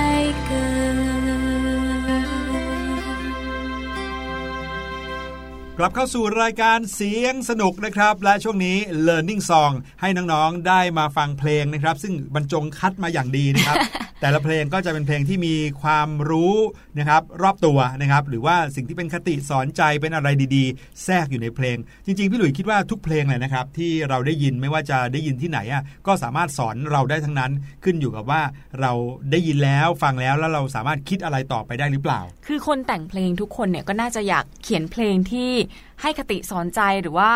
ลับเข้าสู่รายการเสียงสนุกนะครับ และช่วงนี้ Learning Song ให้น้องๆได้มาฟังเพลงนะครับ ซึ่งบรรจงคัดมาอย่างดีนะครับ แต่ละเพลงก็จะเป็นเพลงที่มีความรู้นะครับรอบตัวนะครับ หรือว่าสิ่งที่เป็นคติสอนใจเป็นอะไรดีๆ แทรกอยู่ในเพลง จริงๆพี่หลุยคิดว่าทุกเพลงเลยนะครับ ที่เราได้ยินไม่ว่าจะได้ยินที่ไหนอะก็สามารถสอนเราได้ทั้งนั้นขึ้นอยู่กับว่าเราได้ยินแล้วฟังแล้วแล้วเราสามารถคิดอะไรต่อไปได้หรือเปล่า คือคนแต่งเพลงทุกคนเนี่ยก็น่าจะอยากเขียนเพลงที่ให้คติสอนใจหรือว่า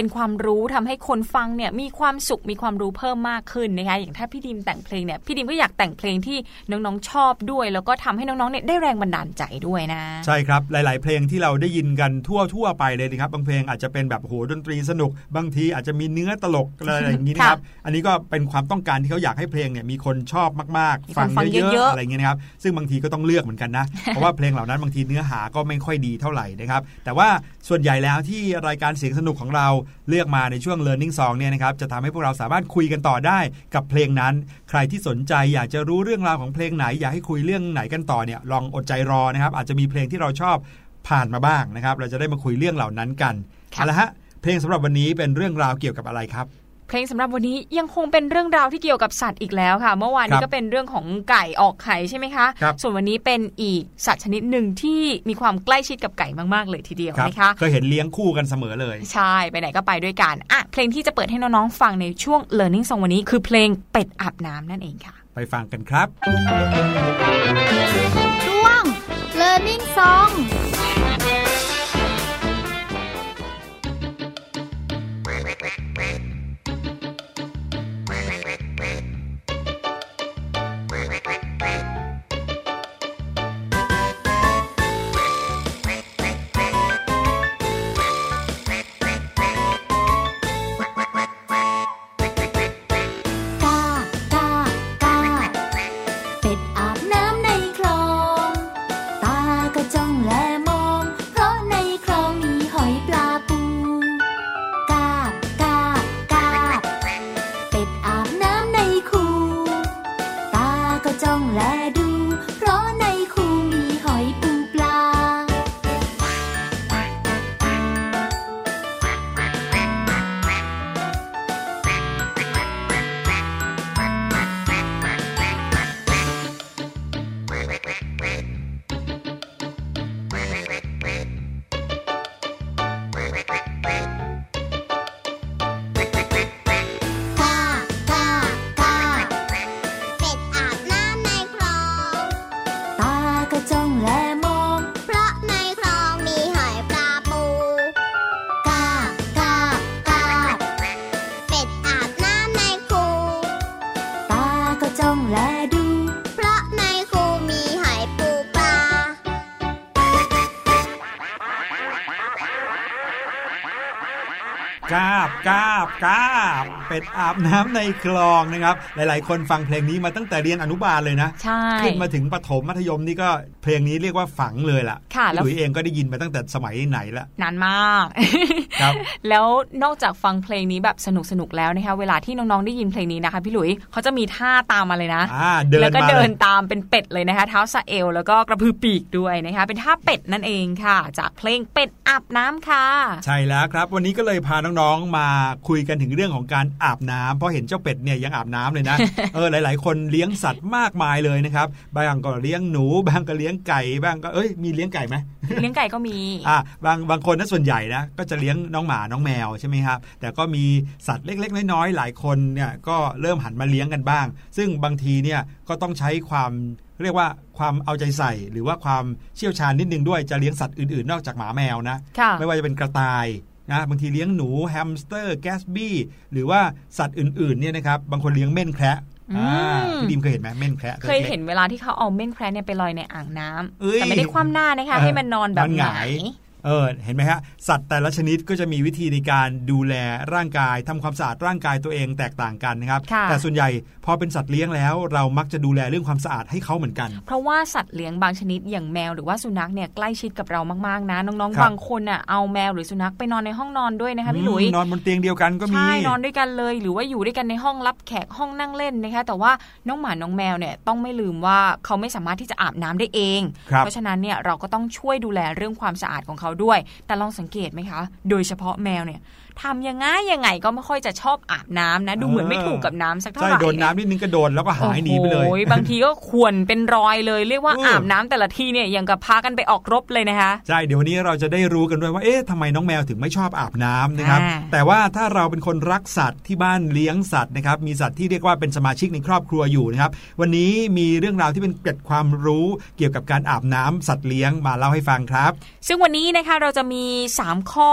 เป็นความรู้ทำให้คนฟังเนี่ยมีความสุขมีความรู้เพิ่มมากขึ้นนะคะอย่างถ้าพี่ดิมแต่งเพลงเนี่ยพี่ดิมก็อยากแต่งเพลงที่น้องๆชอบด้วย แล้วก็ทำให้น้องๆเนี่ยได้แรงบันดาลใจด้วยนะ ใช่ครับหลาย ๆ เพลงที่เราได้ยินกันทั่วทั่วไปเลยนะครับบางเพลงอาจจะเป็นแบบโหดนตรีสนุก บางทีอาจจะมีเนื้อตลกอะไรอย่างนี้นะครับอันนี้ก็เป็นความต้องการที่เขาอยากให้เพลงเนี่ยมีคนชอบมากมีๆคนฟังฟังเยเยอะอะๆๆอะไรอย่างเงี้ยนะครับซึ่งบางทีก็ต้องเลือกเหมือนกันนะเพราะว่าเพลงเหล่านั้นบางทีเนื้อหาก็ไม่ค่อยดีเท่าไหร่นะครับแต่ว่าส่วนใหญ่แล้วที่รายการเสียงสนุกของเราเลือกมาในช่วง Learning Song เนี่ยนะครับจะทำให้พวกเราสามารถคุยกันต่อได้กับเพลงนั้น ใครที่สนใจอยากจะรู้เรื่องราวของเพลงไหน อยากให้คุยเรื่องไหนกันต่อเนี่ยลองอดใจรอนะครับอาจจะมีเพลงที่เราชอบผ่านมาบ้างนะครับเราจะได้มาคุยเรื่องเหล่านั้นกันค่ะเอาละฮะเพลงสำหรับวันนี้เป็นเรื่องราวเกี่ยวกับอะไรครับ เพลงสำหรับวันนี้ยังคงเป็นเรื่องราวที่เกี่ยวกับสัตว์อีกแล้วค่ะ เมื่อวานคนี้รับก็เป็นเรื่องของไก่ออกไข่ใช่ไหมคะครับส่วนวันนี้เป็นอีกสัตว์ชนิดหนึ่งที่มีความใกล้ชิดกับไก่มากๆเลยทีเดียวครับนะคะเคยเห็นเลี้ยงคู่กันเสมอเลย ใช่ไปไหนก็ไปด้วยกันอะเพลงที่จะเปิดให้น้องๆฟังในช่วง Learning Song วันนี้ คือเพลงเป็ดอาบน้ำนั่นเองค่ะ ไปฟังกันครับช่วง Learning Song าบกาบเป็ดอาบน้ำในคลองนะครับ หลายๆ คนฟังเพลงนี้มาตั้งแต่เรียนอนุบาลเลยนะใช่ขึ้นมาถึงประถมมัธยมนี่ก็เพลงนี้เรียกว่าฝังเลยล่ะค่ะแล้วหลุยเองก็ได้ยินมาตั้งแต่สมัยไหนละนานมากครับแล้วนอกจากฟังเพลงนี้แบบสนุกสนุกๆแล้วนะคะเวลาที่น้องๆได้ยินเพลงนี้นะคะพี่หลุยเขาจะมีท่าตามมาเลยนะอ่าเดินแล้วก็มาเดิเลนยตามเป็นเป็ดเลยนะคะ เท้าสะเอวแล้วก็กระพือปีกด้วยนะคะเป็นท่าเป็ดนั่นเองค่ะ จากเพลงเป็ดอาบน้ำค่ะ ใช่แล้วครับ วันนี้ก็เลยพาน้องๆมาคุยกันถึงเรื่องของการอาบน้ำเพราะเห็นเจ้าเป็ดเนี่ยยังอาบน้ำเลยนะเออหลาย ๆ คนเลี้ยงสัตว์มากมายเลยนะครับบางก็เลี้ยงหนูบางก็เลี้ยงไก่บางก็เอ้ยมีเลี้ยงไก่ไหมเลี้ยงไก่ก็มีอ่าบางบางคนนะส่วนใหญ่นะก็จะเลี้ยงน้องหมาน้องแมวใช่ไหมครับแต่ก็มีสัตว์เล็ก ๆ น้อย ๆ หลายคนเนี่ยก็เริ่มหันมาเลี้ยงกันบ้าง ซึ่งบางทีเนี่ยก็ต้องใช้ความเรียกว่าความเอาใจใส่หรือว่าความเชี่ยวชาญนิดนึงด้วยจะเลี้ยงสัตว์อื่น ๆ นอกจากหมาแมวนะค่ะไม่ว่าจะเป็นกระต่าย นะบางทีเลี้ยงหนูแฮมสเตอร์แกสบี้หรือว่าสัตว์อื่นๆเนี่ยนะครับบางคนเลี้ยงเม่นแคระอ่าอืมพี่ดิมเคยเห็นไหมเม่นแคระเคยเห็นเวลาที่เขาเอาเม่นแคระเนี่ยไปลอยในอ่างน้ำเอ้ยแต่ไม่ได้คว่ำหน้านะคะเออให้มันนอนแบบนอนหหงางายย เออเห็นไหมฮะสัตว์แต่ละชนิดก็จะมีวิธีในการดูแลร่างกายทำความสะอาดร่างกายตัวเองแตกต่างกันนะครับค่ะแต่ส่วนใหญ่พอเป็นสัตว์เลี้ยงแล้วเรามักจะดูแลเรื่องความสะอาดให้เขาเหมือนกัน เพราะว่าสัตว์เลี้ยงบางชนิดอย่างแมวหรือว่าสุนัขเนี่ยใกล้ชิดกับเรามากๆนะน้องครับๆบางคนอะเอาแมวหรือสุนัขไปนอนในห้องนอนด้วยนะคะพี่หลุยอืมนอนบนเตียงเดียวกันก็มีใช่นอนด้วยกันเลย หรือว่าอยู่ด้วยกันในห้องรับแขกห้องนั่งเล่นนะคะ แต่ว่าน้องหมาน้องแมวเนี่ยต้องไม่ลืมว่าเขาไม่สามารถที่จะอาบน้ำได้เองครับเพราะฉะนั้นเนี่ยเราก็ต้องช่วยดูแลเรื่องความสะอาดของเขาด้วย แต่ลองสังเกตไหมคะ โดยเฉพาะแมวเนี่ย ทำยังไงยังไงก็ไม่ค่อยจะชอบอาบน้ำนะ ดูเหมือนไม่ถูกกับน้ำสักเท่าใช่ไหร่โดนน้ำนิดนึงก็โดนแล้วก็หายหนีไปเลยโอ้โบางทีก็ขวนเป็นรอยเลยเรียกว่าเออออาบน้ำแต่ละทีเนี่ยยังกับพากันไปออกรบเลยนะคะใช่เดี๋ยววันนี้เราจะได้รู้กันด้วยว่าเอ๊ะทำไมน้องแมวถึงไม่ชอบอาบน้ำนะครับอ่าแต่ว่าถ้าเราเป็นคนรักสัตว์ที่บ้านเลี้ยงสัตว์นะครับมีสัตว์ที่เรียกว่าเป็นสมาชิกในครอบครัวอยู่นะครับวันนี้มีเรื่องราวที่เป็นเกร็ดความรู้เกี่ยวกับการอาบน้ำสัตว์เลี้ยงมาเล่าให้ฟังครับ ซึ่งวันนี้นะคะเราจะมี 3 ข้อ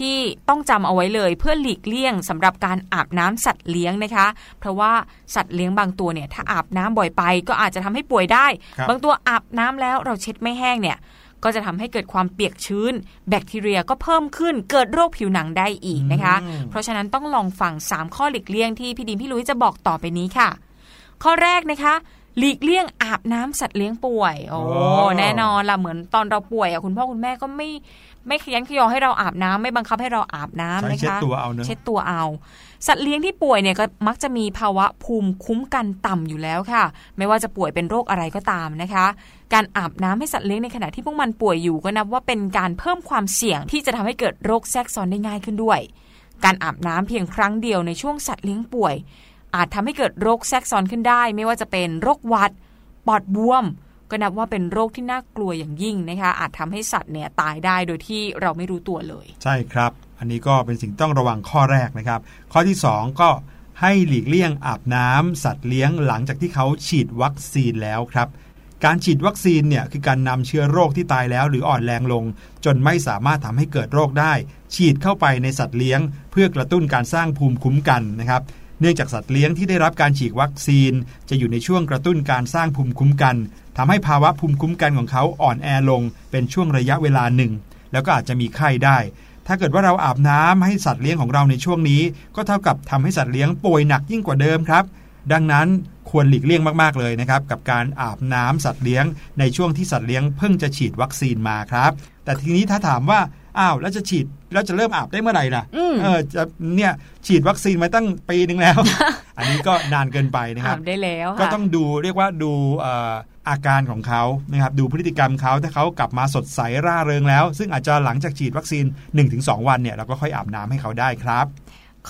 ที่ต้องจำเอาไว้เลยเพื่อหลีกเลี่ยงสำหรับการอาบน้ำสัตว์เลี้ยงนะคะ เพราะว่าสัตว์เลี้ยงบางตัวเนี่ยถ้าอาบน้ำบ่อยไป ก็อาจจะทำให้ป่วยได้ครับบางตัวอาบน้ำแล้วเราเช็ดไม่แห้งเนี่ยก็จะทำให้เกิดความเปียกชื้น แบคทีเรียก็เพิ่มขึ้นเกิดโรคผิวหนังได้อีกนะคะอืมเพราะฉะนั้นต้องลองฟัง 3 ข้อหลีกเลี่ยงที่พี่ดิมพี่ลุยจะบอกต่อไปนี้ค่ะ ข้อแรกนะคะ หลีกเลี่ยงอาบน้ำสัตว์เลี้ยงป่วย โอ้อ๋อแน่นอนล่ะเหมือนตอนเราป่วยอะคุณพ่อคุณแม่ก็ไม่ ไม่ขยันขยอให้เราอาบน้ำไม่บังคับให้เราอาบน้ำใช้นะคะเช็ดตัวเอาเนอะเช็ดตัวเอา สัตว์เลี้ยงที่ป่วยเนี่ยก็มักจะมีภาวะภูมิคุ้มกันต่ำอยู่แล้วค่ะ ไม่ว่าจะป่วยเป็นโรคอะไรก็ตามนะคะ การอาบน้ำให้สัตว์เลี้ยงในขณะที่พวกมันป่วยอยู่ก็นับว่าเป็นการเพิ่มความเสี่ยงที่จะทำให้เกิดโรคแทรกซ้อนได้ง่ายขึ้นด้วย การอาบน้ำเพียงครั้งเดียวในช่วงสัตว์เลี้ยงป่วย อาจทำให้เกิดโรคแทรกซ้อนขึ้นได้ ไม่ว่าจะเป็นโรคหวัดปอดบวม ก็นับว่าเป็นโรคที่น่ากลัวอย่างยิ่งนะคะอาจทำให้สัตว์เนี่ยตายได้โดยที่เราไม่รู้ตัวเลย ใช่ครับ อันนี้ก็เป็นสิ่งต้องระวังข้อแรกนะครับ ข้อที่ 2 ก็ให้หลีกเลี่ยงอาบน้ำสัตว์เลี้ยงหลังจากที่เขาฉีดวัคซีนแล้วครับการฉีดวัคซีนเนี่ยคือการนำเชื้อโรคที่ตายแล้วหรืออ่อนแรงลง จนไม่สามารถทำให้เกิดโรคได้ ฉีดเข้าไปในสัตว์เลี้ยง เพื่อกระตุ้นการสร้างภูมิคุ้มกันนะครับ เนื่องจากสัตว์เลี้ยงที่ได้รับการฉีดวัคซีน จะอยู่ในช่วงกระตุ้นการสร้างภูมิคุ้มกันทำให้ภาวะภูมิคุ้มกันของเขาอ่อนแอลง เป็นช่วงระยะเวลาหนึ่ง แล้วก็อาจจะมีไข้ได้ ถ้าเกิดว่าเราอาบน้ำให้สัตว์เลี้ยงของเราในช่วงนี้ ก็เท่ากับทำให้สัตว์เลี้ยงป่วยหนักยิ่งกว่าเดิมครับ ดังนั้นควรหลีกเลี่ยงมาก ๆ เลยนะครับ กับการอาบน้ำสัตว์เลี้ยง ในช่วงที่สัตว์เลี้ยงเพิ่งจะฉีดวัคซีนมาครับ แต่ทีนี้ถ้าถามว่าอ้าวแล้วจะฉีด แล้วจะเริ่มอาบได้เมื่อไหร่ล่ะอืมเออจะเนี่ยฉีดวัคซีนมาตั้งปีหนึ่งแล้ว อันนี้ก็นานเกินไปนะคอารับบได้แล้วค่ะก็ต้องดูเรียกว่าดูเอ่ออาการของเขานะครับดูพฤติกรรมเขาถ้าเขากลับมาสดใสร่าเริงแล้ว ซึ่งอาจจะหลังจากฉีดวัคซีน 1-2 วันเนี่ยเราก็ค่อยอาบน้ำให้เขาได้ครับ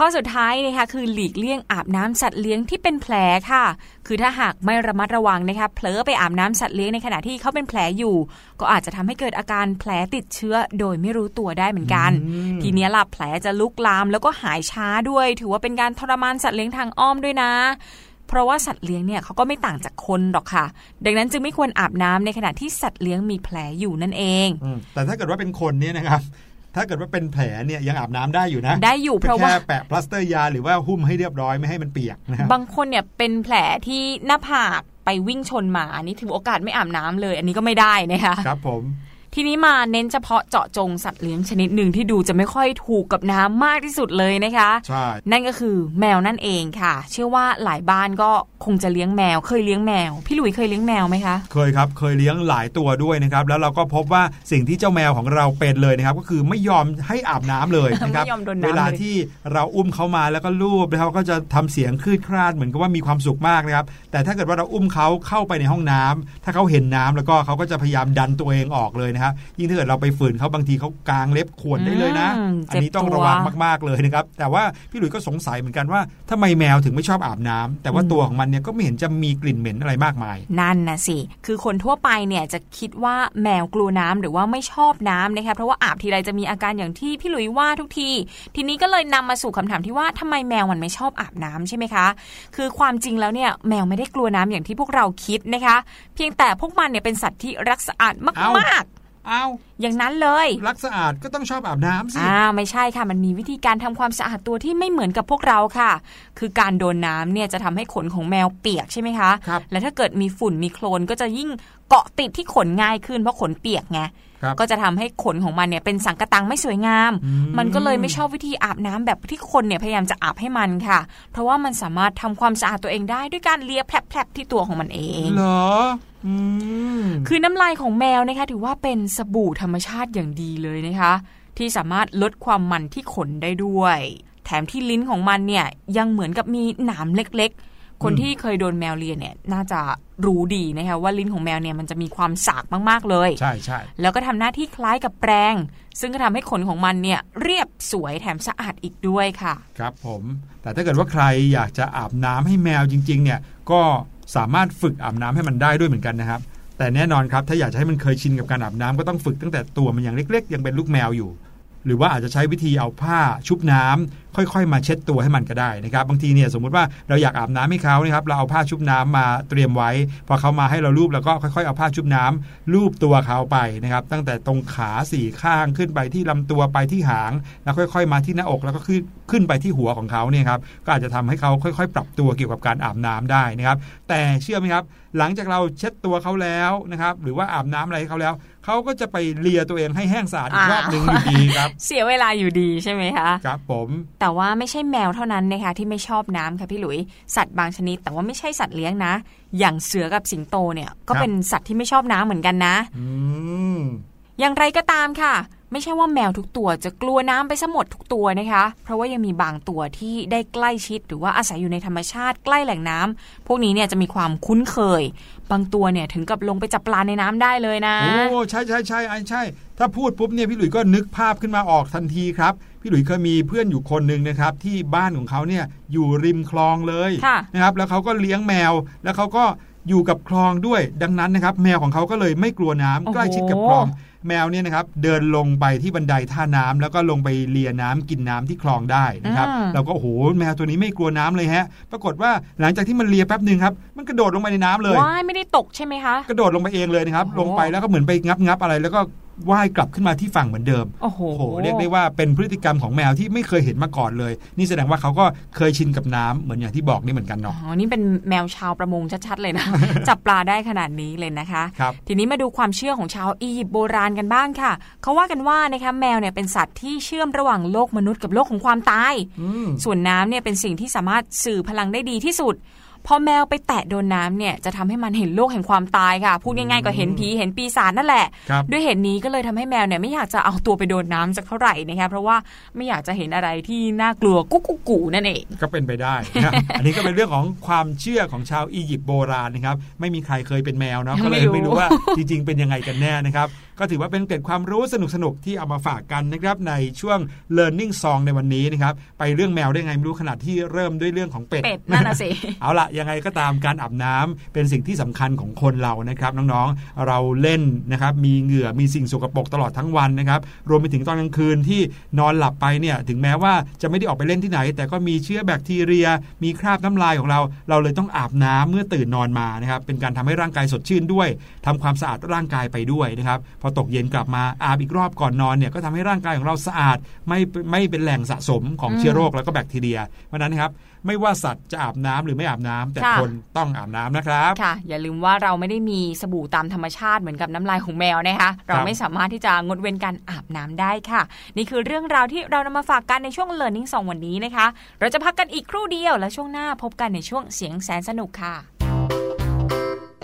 ข้อสุดท้ายนะคะคือหลีกเลี่ยงอาบน้ำสัตว์เลี้ยงที่เป็นแผลค่ะ คือถ้าหากไม่ระมัดระวังนะคะเผลอไปอาบน้ำสัตว์เลี้ยงในขณะที่เขาเป็นแผลอยู่ ก็อาจจะทำให้เกิดอาการแผลติดเชื้อโดยไม่รู้ตัวได้เหมือนกันอืมทีเนี้ยล่ะแผลจะลุกลามแล้วก็หายช้าด้วย ถือว่าเป็นการทรมานสัตว์เลี้ยงทางอ้อมด้วยนะเพราะว่าสัตว์เลี้ยงเนี่ยเขาก็ไม่ต่างจากคนหรอกค่ะ ดังนั้นจึงไม่ควรอาบน้ำในขณะที่สัตว์เลี้ยงมีแผลอยู่นั่นเองอืมแต่ถ้าเกิดว่าเป็นคนเนี่ยนะครับ ถ้าเกิดว่าเป็นแผลเนี่ยยังอาบน้ำได้อยู่นะ ได้อยู่เพราะว่าแค่แปะพลาสเตอร์ยาหรือว่าหุ้มให้เรียบร้อยไม่ให้มันเปียกนะครับบางคนเนี่ยเป็นแผลที่หน้าผากไปวิ่งชนมาอันนี้ถือโอกาสไม่อาบน้ำเลย อันนี้ก็ไม่ได้นะคะครับผม ทีทีนี้มาเน้นเฉพาะเจาะจงสัตว์เลี้ยงชนิดหนึ่งที่ดูจะไม่ค่อยถูกกับน้ำมากที่สุดเลยนะคะใช่นั่นก็คือแมวนั่นเองค่ะ เชื่อว่าหลายบ้านก็คงจะเลี้ยงแมว เคยเลี้ยงแมว พี่หลุยเคยเลี้ยงแมวไหมคะ เคยครับเคยเลี้ยงหลายตัวด้วยนะครับ แล้วเราก็พบว่าสิ่งที่เจ้าแมวของเราเป็นเลยนะครับ ก็คือไม่ยอมให้อาบน้ำเลยนะครับไม่ยอมโดนน้ำเวลาเลยที่เราอุ้มเขามาแล้วก็ลูบแล้วเขาก็จะทำเสียงคลืดคลาดเหมือนกับว่ามีความสุขมากนะครับ แต่ถ้าเกิดว่าเราอุ้มเขาเข้าไปในห้องน้ำถ้าเขาเห็นน้ำแล้วก็เขาก็จะพยายามดันตัวเองออกเลยนะครับยิ่งถ้าเกิดเราไปฝืนเขาบางทีเขากางเล็บข่วนได้เลยนะอืมอันนี้เจ็บตัวต้องระวังมากๆเลยนะครับ แต่ว่าพี่หลุยส์ก็สงสัยเหมือนกันว่าทำไมแมวถึงไม่ชอบอาบน้ำแต่ว่าตัวของมันเนี่ยก็ไม่เห็นจะมีกลิ่นเหม็นอะไรมากมาย นั่นนะสิ คือคนทั่วไปเนี่ยจะคิดว่าแมวกลัวน้ำหรือว่าไม่ชอบน้ำนะคะเพราะว่าอาบทีไรจะมีอาการอย่างที่พี่หลุยว่าทุกที ทีนี้ก็เลยนำมาสู่คำถามที่ว่าทำไมแมวมันไม่ชอบอาบน้ำใช่ไหมคะ คือความจริงแล้วเนี่ยแมวไม่ได้กลัวน้ำอย่างที่พวกเราคิดนะคะ เพียงแต่พวกมันเนี่ยเป็นสัตว์ที่รักสะอาดเอ้ามาก อ้าวๆอย่างนั้นเลยรักสะอาดก็ต้องชอบอาบน้ำสิอ่าไม่ใช่ค่ะมันมีวิธีการทำความสะอาดตัวที่ไม่เหมือนกับพวกเราค่ะ คือการโดนน้ำเนี่ยจะทำให้ขนของแมวเปียกใช่ไหมคะครับและถ้าเกิดมีฝุ่นมีโคลนก็จะยิ่งเกาะติดที่ขนง่ายขึ้นเพราะขนเปียกไงครับ ก็จะทำให้ขนของมันเนี่ยเป็นสังกะตังไม่สวยงามอืมมันก็เลยไม่ชอบวิธีอาบน้ำแบบที่คนเนี่ยพยายามจะอาบให้มันค่ะ เพราะว่ามันสามารถทำความสะอาดตัวเองได้ด้วยการเลียแผลบๆที่ตัวของมันเองเหรออืมคือน้ำลายของแมวนะคะถือว่าเป็นสบู่ธรรมชาติอย่างดีเลยนะคะ ที่สามารถลดความมันที่ขนได้ด้วย แถมที่ลิ้นของมันเนี่ยยังเหมือนกับมีหนามเล็กๆ คนที่เคยโดนแมวเลียเนี่ยน่าจะรู้ดีนะคะว่าลิ้นของแมวเนี่ยมันจะมีความสากมากๆเลยใช่ใช่แล้วก็ทำหน้าที่คล้ายกับแปรง ซึ่งก็ทำให้ขนของมันเนี่ยเรียบสวยแถมสะอาดอีกด้วยค่ะ ครับผม แต่ถ้าเกิดว่าใครอยากจะอาบน้ำให้แมวจริง ๆ เนี่ยก็สามารถฝึกอาบน้ำให้มันได้ด้วยเหมือนกันนะครับ แต่แน่นอนครับถ้าอยากจะให้มันเคยชินกับการอาบน้ำก็ต้องฝึกตั้งแต่ตัวมันยังเล็ก ๆ ยังเป็นลูกแมวอยู่ หรือว่าอาจจะใช้วิธีเอาผ้าชุบน้ำค่อยๆ มาเช็ดตัวให้มันก็ได้นะครับ บางทีเนี่ยสมมุติว่าเราอยากอาบน้ำให้เขานะครับเราเอาผ้าชุบน้ำมาเตรียมไว้ พอเขามาให้เราลูบแล้วก็ค่อยๆ เอาผ้าชุบน้ำลูบตัวเขาไปนะครับ ตั้งแต่ตรงขาสี่ข้างขึ้นไปที่ลำตัวไปที่หาง แล้วค่อยๆ มาที่หน้าอกแล้วก็ขึ้นขึ้นไปที่หัวของเขาเนี่ยครับก็อาจจะทำให้เขาค่อยๆ ปรับตัวเกี่ยวกับการอาบน้ำได้นะครับ แต่เชื่อไหมครับ หลังจากเราเช็ดตัวเขาแล้วนะครับ หรือว่าอาบน้ำอะไรให้เขาแล้ว เขาก็จะไปเลียตัวเองให้แห้งสะอาดอีกรอบหนึ่งอยู่ดีครับ เสียเวลาอยู่ดีใช่ไหมคะครับผม แต่ว่าไม่ใช่แมวเท่านั้นนะคะที่ไม่ชอบน้ำค่ะพี่หลุยสัตว์บางชนิด แต่ว่าไม่ใช่สัตว์เลี้ยงนะ อย่างเสือกับสิงโตเนี่ย ก็เป็นสัตว์ที่ไม่ชอบน้ำเหมือนกันนะอืมอย่างไรก็ตามค่ะ ไม่ใช่ว่าแมวทุกตัวจะกลัวน้ำไปซะหมดทุกตัวนะคะ เพราะว่ายังมีบางตัวที่ได้ใกล้ชิด หรือว่าอาศัยอยู่ในธรรมชาติใกล้แหล่งน้ำพวกนี้เนี่ยจะมีความคุ้นเคย บางตัวเนี่ยถึงกับลงไปจับปลาในน้ำได้เลยนะ โอ้ใช่ใช่ใช่ไอ้ใช่ ถ้าพูดปุ๊บเนี่ยพี่หลุยส์ก็นึกภาพขึ้นมาออกทันทีครับ พี่หลุยส์เคยมีเพื่อนอยู่คนหนึ่งนะครับ ที่บ้านของเขาเนี่ยอยู่ริมคลองเลยค่ะนะครับ แล้วเขาก็เลี้ยงแมวแล้วเขาก็อยู่กับคลองด้วย ดังนั้นนะครับ แมวของเขาก็เลยไม่กลัวน้ำโอ้โหใกล้ชิดกับคลอง แมวเนี่ยนะครับเดินลงไปที่บันไดท่าน้ำแล้วก็ลงไปเลียน้ำกินน้ำที่คลองได้นะครับอืมเราก็โอ้โหแมวตัวนี้ไม่กลัวน้ำเลยฮะ ปรากฏว่าหลังจากที่มันเลียแป๊บหนึ่งครับมันกระโดดลงไปในน้ำเลยว่ายไม่ได้ตกใช่ไหมคะกระโดดลงไปเองเลยนะครับโอ้โหลงไปแล้วก็เหมือนไปงับงับอะไรแล้วก็ ว่ายกลับขึ้นมาที่ฝั่งเหมือนเดิมโอ้โหโอ้โห เรียกได้ว่าเป็นพฤติกรรมของแมวที่ไม่เคยเห็นมาก่อนเลย นี่แสดงว่าเขาก็เคยชินกับน้ำเหมือนอย่างที่บอกนี่เหมือนกันอ๋เนาะอนี่เป็นแมวชาวประมงชัดๆเลยนะ จับปลาได้ขนาดนี้เลยนะคะครับทีนี้มาดูความเชื่อของชาวอียิปต์โบราณกันบ้างค่ะ เขาว่ากันว่านะคะแมวเนี่ยเป็นสัตว์ที่เชื่อมระหว่างโลกมนุษย์กับโลกของความตายอืมส่วนน้ำเนี่ยเป็นสิ่งที่สามารถสื่อพลังได้ดีที่สุด พอแมวไปแตะโดนน้ำเนี่ยจะทำให้มันเห็นโลกแห่งความตายค่ะ พูดง่ายๆก็เห็นผีเห็นปีศาจนั่นแหละครับด้วยเหตุนี้ก็เลยทำให้แมวเนี่ยไม่อยากจะเอาตัวไปโดนน้ำสักเท่าไหร่นะคะเพราะว่าไม่อยากจะเห็นอะไรที่น่ากลัวกุ๊กกุ๊กกูนั่นเองก็เป็นไปได้นะครับอันนี้ก็เป็นเรื่องของความเชื่อของชาวอียิปต์โบราณนะครับไม่มีใครเคยเป็นแมวเนาะยังก็ไม่เลยรู้ไม่รู้ว่าจริงๆเป็นยังไงกันแน่นะครับ ก็ถือว่าเป็นเกร็ดความรู้สนุกๆที่เอามาฝากกันนะครับในช่วง learning song ในวันนี้นะครับไปเรื่องแมวได้ไงไม่รู้ขนาดที่เริ่มด้วยเรื่องของเป็ดเป็ดนั่นน่ะสิเอาละยังไงก็ตามการอาบน้ำเป็นสิ่งที่สำคัญของคนเรานะครับน้องๆเราเล่นนะครับมีเหงื่อมีสิ่งสกปรกตลอดทั้งวันนะครับรวมไปถึงตอนกลางคืนที่นอนหลับไปเนี่ยถึงแม้ว่าจะไม่ได้ออกไปเล่นที่ไหน แต่ก็มีเชื้อแบคทีเรีย มีคราบน้ำลายของเรา เราเลยต้องอาบน้ำเมื่อตื่นนอนมานะครับเป็นการทำให้ร่างกายสดชื่นด้วยทำความสะอาดร่างกายไปด้วยนะครับพออตกเย็นกลับมาอาบอีกรอบก่อนนอนเนี่ยก็ทำให้ร่างกายของเราสะอาดไม่ไม่เป็นแหล่งสะสมของเชื้อโรคแล้วก็แบคทีเรีย เพราะนั้นครับไม่ว่าสัตว์จะอาบน้ำหรือไม่อาบน้ำ แต่คนต้องอาบน้ำนะครับค่ะ อย่าลืมว่าเราไม่ได้มีสบู่ตามธรรมชาติเหมือนกับน้ำลายของแมวนะคะ เราไม่สามารถที่จะงดเว้นการอาบน้ำได้ค่ะ นี่คือเรื่องราวที่เรานำมาฝากกันในช่วง Learning 2 วันนี้นะคะ เราจะพักกันอีกครู่เดียวและช่วงหน้าพบกันในช่วงเสียงแสนสนุกค่ะ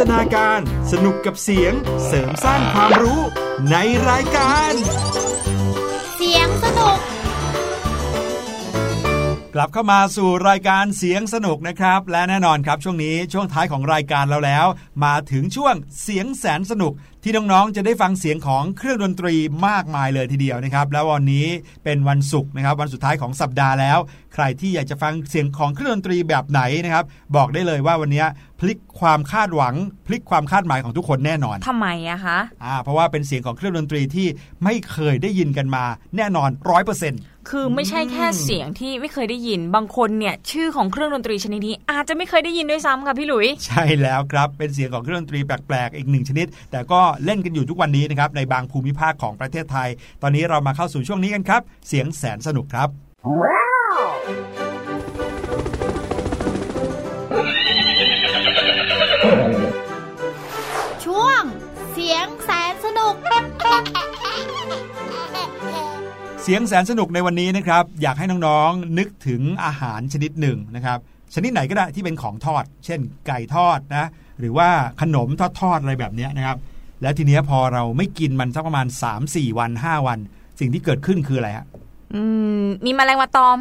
ตนาการ สนุกกับเสียง เสริมสร้างความรู้ในรายการ ลับเข้ามาสู่รายการเสียงสนุกนะครับ และแน่นอนครับช่วงนี้ช่วงท้ายของรายการเราแล้ว มาถึงช่วงเสียงแสนสนุก ที่น้องๆจะได้ฟังเสียงของเครื่องดนตรีมากมายเลยทีเดียวนะครับ แล้ววันนี้เป็นวันศุกร์นะครับ วันสุดท้ายของสัปดาห์แล้ว ใครที่อยากจะฟังเสียงของเครื่องดนตรีแบบไหนนะครับ บอกได้เลยว่าวันนี้พลิกความคาดหวัง พลิกความคาดหมายของทุกคนแน่นอนทำไมอะคะอ่าเพราะว่าเป็นเสียงของเครื่องดนตรีที่ไม่เคยได้ยินกันมาแน่นอนร้อยเปอร์เซ็นต์ คือไม่ใช่แค่เสียงที่ไม่เคยได้ยิน บางคนเนี่ยชื่อของเครื่องดนตรีชนิดนี้ อาจจะไม่เคยได้ยินด้วยซ้ำค่ะพี่หลุย ใช่แล้วครับ เป็นเสียงของเครื่องดนตรีแปลกๆ อีกหนึ่งชนิด แต่ก็เล่นกันอยู่ทุกวันนี้นะครับในบางภูมิภาคของประเทศไทย ตอนนี้เรามาเข้าสู่ช่วงนี้กันครับ เสียงแสนสนุกครับ ช่วงเสียงแสนสนุกเสียงแสนสนุกในวันนี้นะครับ อยากให้น้องๆ นึกถึงอาหารชนิดหนึ่งนะครับ ชนิดไหนก็ได้ที่เป็นของทอด เช่น ไก่ทอดนะ หรือว่าขนมทอดๆอะไรแบบเนี้ยนะครับ แล้วทีเนี้ยพอเราไม่กินมันสักประมาณ 3-4 วัน 5 วัน สิ่งที่เกิดขึ้นคืออะไรฮะอืมมีแมลงมาตอม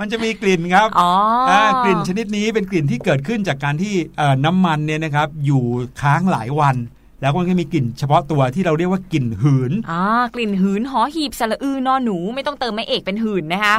มันจะมีกลิ่นครับอ๋ออ่ากลิ่นชนิดนี้เป็นกลิ่นที่เกิดขึ้นจากการที่เอ่อน้ำมันเนี่ยนะครับ อยู่ค้างหลายวัน แล้วก็มันก็มีกลิ่นเฉพาะตัวที่เราเรียกว่ากลิ่นหืนอ่ากลิ่นหืนหอหีบสระอือนอหนูไม่ต้องเติมไม่เอกเป็นหืนนะคะ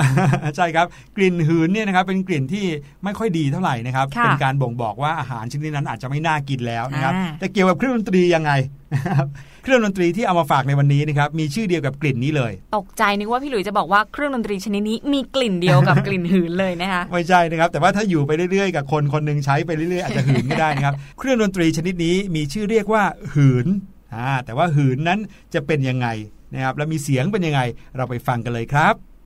ใช่ครับ กลิ่นหืนเนี่ยนะครับเป็นกลิ่นที่ไม่ค่อยดีเท่าไหร่นะครับค่ะเป็นการบ่งบอกว่าอาหารชนิดนั้นอาจจะไม่น่ากินแล้วนะครับอ่าแต่เกี่ยวกับเครื่องดนตรียังไงนะครับ เครื่องดนตรีที่เอามาฝากในวันนี้นะครับมีชื่อเดียวกับกลิ่นนี้เลย ตกใจนึกว่าพี่หลุยจะบอกว่าเครื่องดนตรีชนิดนี้มีกลิ่นเดียวกับกลิ่นหืนเลยนะคะไม่ใช่นะครับ แต่ว่าถ้าอยู่ไปเรื่อยๆ กับคนคนหนึ่งใช้ไปเรื่อยๆอาจจะหืนก็ได้นะครับ เครื่องดนตรีชนิดนี้มีชื่อเรียกว่าหืนอ่าแต่ว่าหืนนั้นจะเป็นยังไงนะครับแล้วมีเสียงเป็นยังไง เราไปฟังกันเลยครับ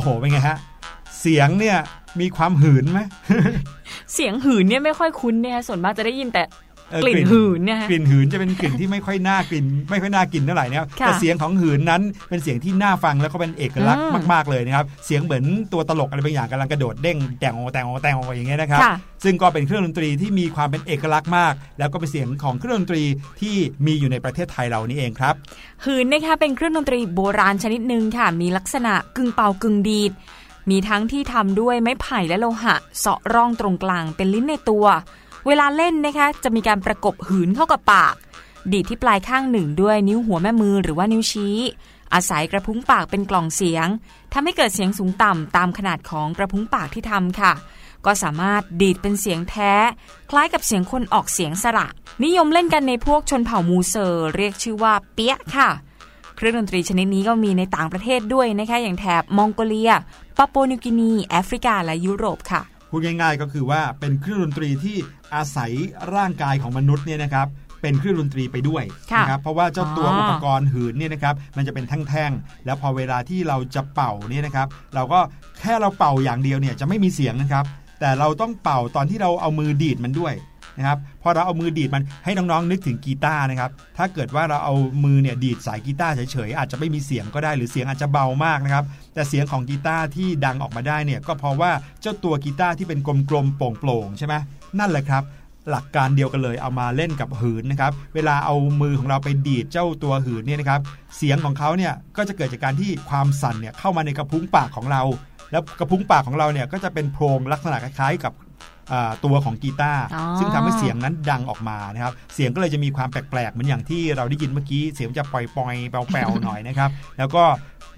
อ้โหเป็นไงฮะ เสียงเนี่ยมีความหืนไหมเสียงหืนเนี่ยไม่ค่อยคุ้นเนะคะส่วนมากจะได้ยินแต่ กลิ่นหืนเนี่ยฮะกลิ่นหืนจะเป็นกลิ่นที่ไม่ค่อยน่ากลิ่น ไม่ค่อยน่ากินเท่าไหร่นะครับค่ะแต่เสียงของหืนนั้นเป็นเสียงที่น่าฟังแล้วก็เป็นเอกลักษณ์อืมมากๆเลยนะครับเสียงเหมือนตัวตลกอะไรบางอย่างกำลังกระโดดเด้งแต่งโอแต่งโอแต่งโออย่างเงี้ยนะครับค่ะซึ่งก็เป็นเครื่องดนตรีที่มีความเป็นเอกลักษณ์มาก แล้วก็เป็นเสียงของเครื่องดนตรีที่มีอยู่ในประเทศไทยเรานี่เองครับหืนนะคะเป็นเครื่องดนตรีโบราณชนิดหนึ่งค่ะ มีลักษณะกึ่งเป่ากึ่งดีดมีทั้งที่ทำด้วยไม้ไผ่และโลหะเสาะร่องตรงกลางเป็นลิ้นในตัว เวลาเล่นนะคะจะมีการประกบหืนเข้ากับปาก ดีดที่ปลายข้างหนึ่งด้วยนิ้วหัวแม่มือหรือว่านิ้วชี้ อาศัยกระพุ้งปากเป็นกล่องเสียงทำให้เกิดเสียงสูงต่ำตามขนาดของกระพุ้งปากที่ทำค่ะ ก็สามารถดีดเป็นเสียงแท้ คล้ายกับเสียงคนออกเสียงสระ นิยมเล่นกันในพวกชนเผ่ามูเซอร์เรียกชื่อว่าเปียะค่ะเครื่องดนตรีชนิดนี้ก็มีในต่างประเทศด้วยนะคะอย่างแถบมองโกเลียปาปัวนิวกินี แอฟริกาและยุโรปค่ะ พูดง่ายๆ ก็คือว่าเป็นเครื่องดนตรีที่อาศัยร่างกายของมนุษย์เนี่ยนะครับเป็นเครื่องดนตรีไปด้วยค่ะนะครับเพราะว่าเจ้าตัวอ๋ออุอุปกรณ์หืนเนี่ยนะครับมันจะเป็นแท่งๆแล้วพอเวลาที่เราจะเป่าเนี่ยนะครับ เราก็แค่เราเป่าอย่างเดียวเนี่ยจะไม่มีเสียงนะครับ แต่เราต้องเป่าตอนที่เราเอามือดีดมันด้วย นะครับพอเราเอามือดีดมันให้น้องๆนึกถึงกีตาร์นะครับถ้าเกิดว่าเราเอามือเนี่ยดีดสายกีตาร์เฉยๆอาจจะไม่มีเสียงก็ได้หรือเสียงอาจจะเบามากนะครับแต่เสียงของกีตาร์ที่ดังออกมาได้เนี่ยก็เพราะว่าเจ้าตัวกีตาร์ที่เป็นกลมๆโปร่งๆใช่ไหมนั่นแหละครับหลักการเดียวกันเลยเอามาเล่นกับหืนนะครับ เวลาเอามือของเราไปดีดเจ้าตัวหืนเนี่ยนะครับ เสียงของเขาเนี่ยก็จะเกิดจากการที่ความสั่นเนี่ยเข้ามาในกระพุ้งปากของเรา แล้วกระพุ้งปากของเราเนี่ยก็จะเป็นโพรงลักษณะคล้ายๆกับ ตัวของกีตาร์อ๋อซึ่งทำให้เสียงนั้นดังออกมานะครับ เสียงก็เลยจะมีความแปลกๆ เหมือนอย่างที่เราได้ยินเมื่อกี้ เสียงจะปล่อยๆแปลวๆหน่อยนะครับ แล้วก็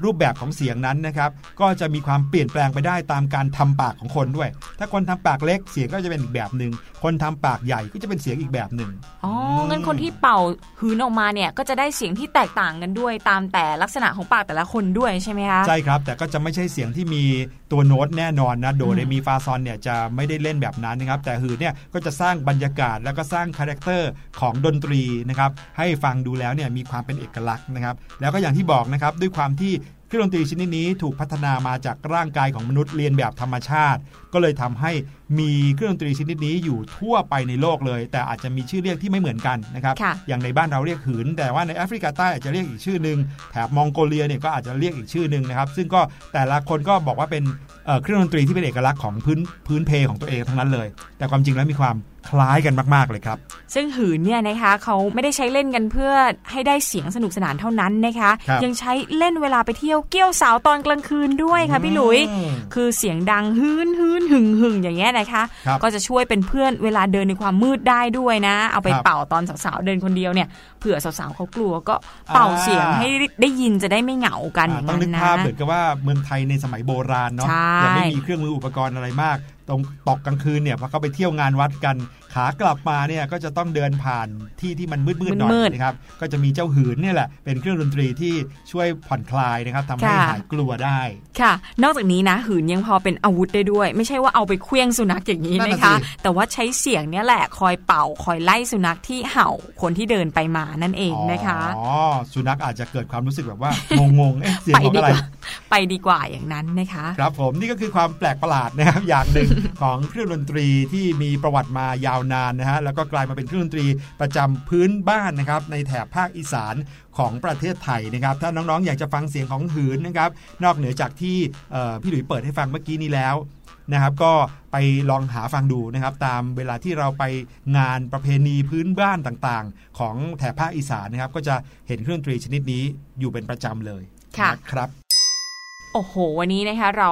รูปแบบของเสียงนั้นนะครับก็จะมีความเปลี่ยนแปลงไปได้ตามการทำปากของคนด้วย ถ้าคนทำปากเล็กเสียงก็จะเป็นอีกแบบหนึ่งคนทำปากใหญ่ก็จะเป็นเสียงอีกแบบหนึ่งอ๋องั้นคนที่เป่าหืนออกมาเนี่ยก็จะได้เสียงที่แตกต่างกันด้วย ตามแต่ลักษณะของปากแต่ละคนด้วยใช่ไหมคะใช่ครับ แต่ก็จะไม่ใช่เสียงที่มีตัวโน้ตแน่นอนนะโดอืมเรมีฟาซอนเนี่ยจะไม่ได้เล่นแบบนั้นนะครับ แต่หืนเนี่ยก็จะสร้างบรรยากาศแล้วก็สร้าง character ของดนตรีนะครับให้ฟังดูแล้วเนี่ยมีความเป็นเอกลักษณ์นะครับแล้วก็อย่างที่บอกนะครับด้วยความที่ เครื่องดนตรีชนิดนี้ถูกพัฒนามาจากร่างกายของมนุษย์เลียนแบบธรรมชาติ ก็เลยทำให้มีเครื่องดนตรีชนิดนี้อยู่ทั่วไปในโลกเลย แต่อาจจะมีชื่อเรียกที่ไม่เหมือนกันนะครับค่ะอย่างในบ้านเราเรียกหืน แต่ว่าในแอฟริกาใต้อาจจะเรียกอีกชื่อหนึ่งแถบมองโกเลียเนี่ยก็อาจจะเรียกอีกชื่อหนึ่งนะครับ ซึ่งก็แต่ละคนก็บอกว่าเป็นเอ่อเครื่องดนตรีที่เป็นเอกลักษณ์ของพื้นพื้นเพของตัวเองทั้งนั้นเลย แต่ความจริงแล้วมีความคล้ายกันมาก ๆ เลยครับ ซึ่งหืนเนี่ยนะคะเขาไม่ได้ใช้เล่นกันเพื่อให้ได้เสียงสนุกสนานเท่านั้นนะคะครับยังใช้เล่นเวลาไปเที่ยวเกี้ยวสาวตอนกลางคืนด้วยค่ะพี่หลุยอืมคือเสียงดังฮืนฮืนหึงหึงอย่างเงี้ยนะคะครับก็จะช่วยเป็นเพื่อนเวลาเดินในความมืดได้ด้วยนะ เอาไปครับเป่าตอนสาวๆเดินคนเดียวเนี่ยเผื่อสาวๆเขากลัวก็เป่าเสียงอ่าให้ได้ยินจะได้ไม่เหงากันอย่างต้องนั้นนึกนะภาพเหมือนกับว่าเมืองไทยในสมัยโบราณเนาะใช่ยังไม่มีเครื่องมืออุปกรณ์อะไรมาก ตรงตกกลางคืนเนี่ยพอเขาไปเที่ยวงานวัดกัน ขากลับมาเนี่ยก็จะต้องเดินผ่านที่ที่มันมืดๆหน่อยมืดๆนะครับก็จะมีเจ้าหืนเนี่ยแหละเป็นเครื่องดนตรีที่ช่วยผ่อนคลายนะครับทำให้ค่ะหายกลัวได้ค่ะ นอกจากนี้นะหืนยังพอเป็นอาวุธได้ด้วย ไม่ใช่ว่าเอาไปเคลี้ยงสุนัขอย่างนี้นั่นนะน่ะคะสิแต่ว่าใช้เสียงเนี่ยแหละคอยเป่าคอยไล่สุนัขที่เห่าคนที่เดินไปมานั่นเองนะคะอ๋อสุนัขอาจจะเกิดความรู้สึกแบบว่างงๆเอ๊ะเสียงไปของดีอะไรกว่าไปดีกว่าอย่างนั้นนะคะ ครับผมนี่ก็คือความแปลกประหลาดนะครับอย่างหนึ่งของเครื่องดนตรีที่มีประวัติมายาวนานนะฮะแล้วก็กลายมาเป็นเครื่องดนตรีประจำพื้นบ้านนะครับในแถบภาคอีสานของประเทศไทยนะครับ ถ้าน้องๆ อยากจะฟังเสียงของหืนนะครับ นอกเหนือจากที่เอ่อพี่หลุยเปิดให้ฟังเมื่อกี้นี้แล้วนะครับ ก็ไปลองหาฟังดูนะครับ ตามเวลาที่เราไปงานประเพณีพื้นบ้านต่างๆ ของแถบภาคอีสานนะครับ ก็จะเห็นเครื่องดนตรีชนิดนี้อยู่เป็นประจำเลยค่ะนะครับโอ้โห วันนี้นะคะเรา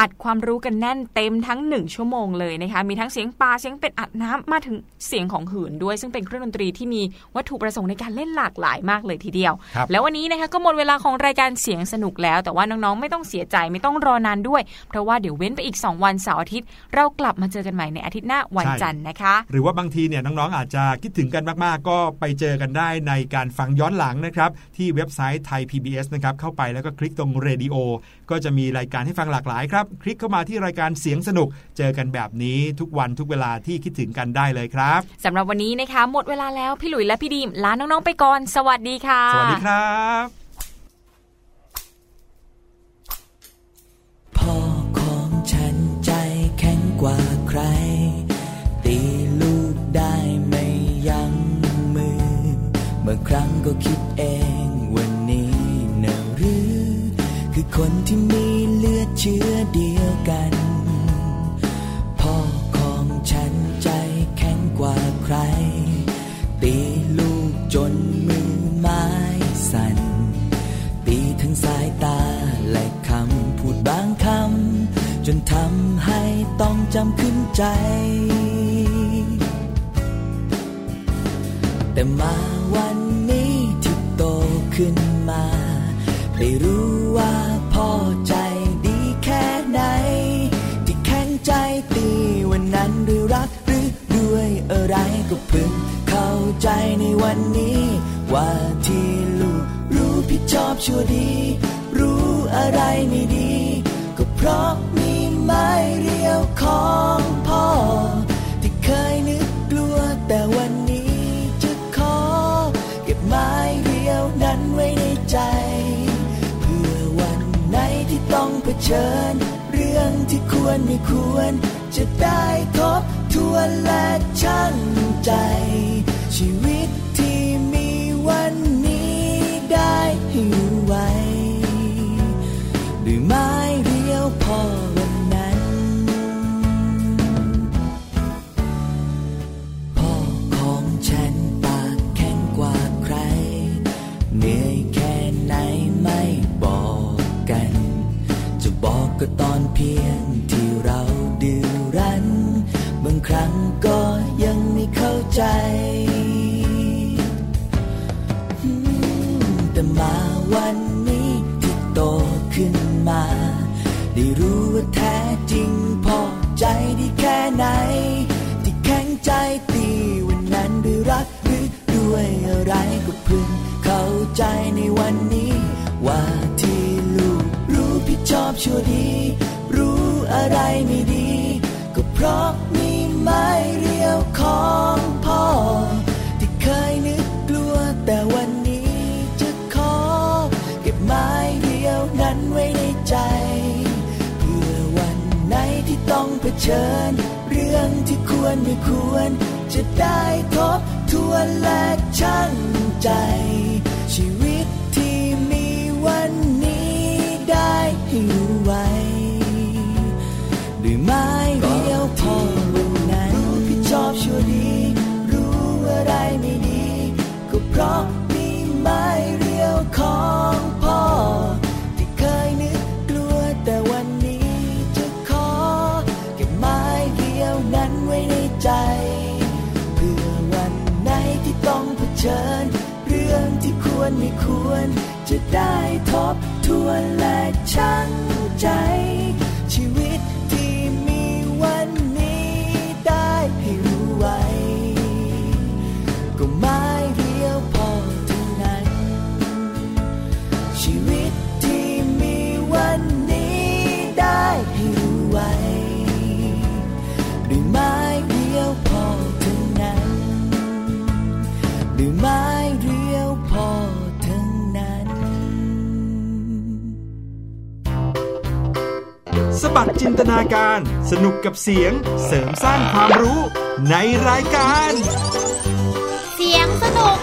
อัดความรู้กันแน่นเต็มทั้ง 1 ชั่วโมงเลยนะคะ มีทั้งเสียงปลาเสียงเป็ดอัดน้ำมาถึงเสียงของหืนด้วย ซึ่งเป็นเครื่องดนตรีที่มีวัตถุประสงค์ในการเล่นหลากหลายมากเลยทีเดียวครับแล้ววันนี้นะคะก็หมดเวลาของรายการเสียงสนุกแล้ว แต่ว่าน้องๆไม่ต้องเสียใจไม่ต้องรอนานด้วย เพราะว่าเดี๋ยวเว้นไปอีก 2 วันเสาร์อาทิตย์ เรากลับมาเจอกันใหม่ในอาทิตย์หน้าวันใช่จันทร์นะคะ หรือว่าบางทีเนี่ยน้องๆอาจจะคิดถึงกันมากๆ ก็ไปเจอกันได้ในการฟังย้อนหลังนะครับที่เว็บไซต์ไทย PBS นะครับเข้าไปแล้วก็คลิกตรงเรดิโอก็จะมีรายการให้ฟังหลากหลายครับคลิกเข้ามาที่รายการเสียงสนุก เจอกันแบบนี้ทุกวันทุกเวลาที่คิดถึงกันได้เลยครับสำหรับวันนี้นะคะ หมดเวลาแล้วพี่หลุยและพี่ดีมลาน้องๆไปก่อน สวัสดีค่ะ สวัสดีครับพ่อของฉันใจแข็งกว่าใคร ตีลูกได้ไม่ยั้งมือบางครั้งก็คิดเอง คนที่มีเลือดเชื้อเดียวกัน พ่อของฉันใจแข็งกว่าใคร ตีลูกจนมือไม้สั่น ตีทั้งสายตาและคำพูดบางคำ จนทำให้ต้องจำขึ้นใจ แต่มาวันนี้ที่โตขึ้นมา ได้รู้ว่า พ่อใจดีแค่ไหน ที่แข็งใจตีวันนั้นด้วยรักหรือด้วยอะไรก็เพิ่งเข้าใจในวันนี้ ว่าที่ลูกรู้ผิดชอบชั่วดี รู้อะไรไม่ดี ก็เพราะมีไม้เรียวของพ่อ เชิญ เรื่องที่ควรไม่ควร จะได้ทบทวนและชั่งใจ ชีวิตที่มีวันนี้ได้ให้รู้ไว้ด้วยไม้เรียวพอ ก็ตอนเพียงที่เราดื้อรั้น บางครั้งก็ยังไม่เข้าใจ แต่มาวันนี้ที่โตขึ้นมา ได้รู้ว่าแท้จริงพอใจดีแค่ไหน ที่แข็งใจตีวันนั้นด้วยรักหรือด้วยอะไรก็เพิ่งเข้าใจในวันนี้ ว่าที่ลูกรู้ผิดชอบชั่วดี ไม่ดี ก็เพราะมีไม้เรียวของพ่อ ที่เคยนึกกลัวแต่วันนี้จะขอ เก็บไม้เรียวนั้นไว้ในใจ เพื่อวันไหนที่ต้องเผชิญ เรื่องที่ควรไม่ควร จะได้ทบทวนและชั่งใจ ชีวิตที่มีวันนี้ได้อยู่ไว อบชั่วดี รู้อะไรไม่ดี ก็เพราะมีไม้เรียวของพ่อ ที่เคยนึกกลัวแต่วันนี้จะขอเก็บไม้เรียวนั้นไว้ในใจ เพื่อวันไหนที่ต้องเผชิญ เรื่องที่ควรไม่ควร จะได้ทบทวนและชั่ง บัดจินตนาการ สนุกกับเสียงเสริมสร้างความรู้ในรายการ เสียงสนุก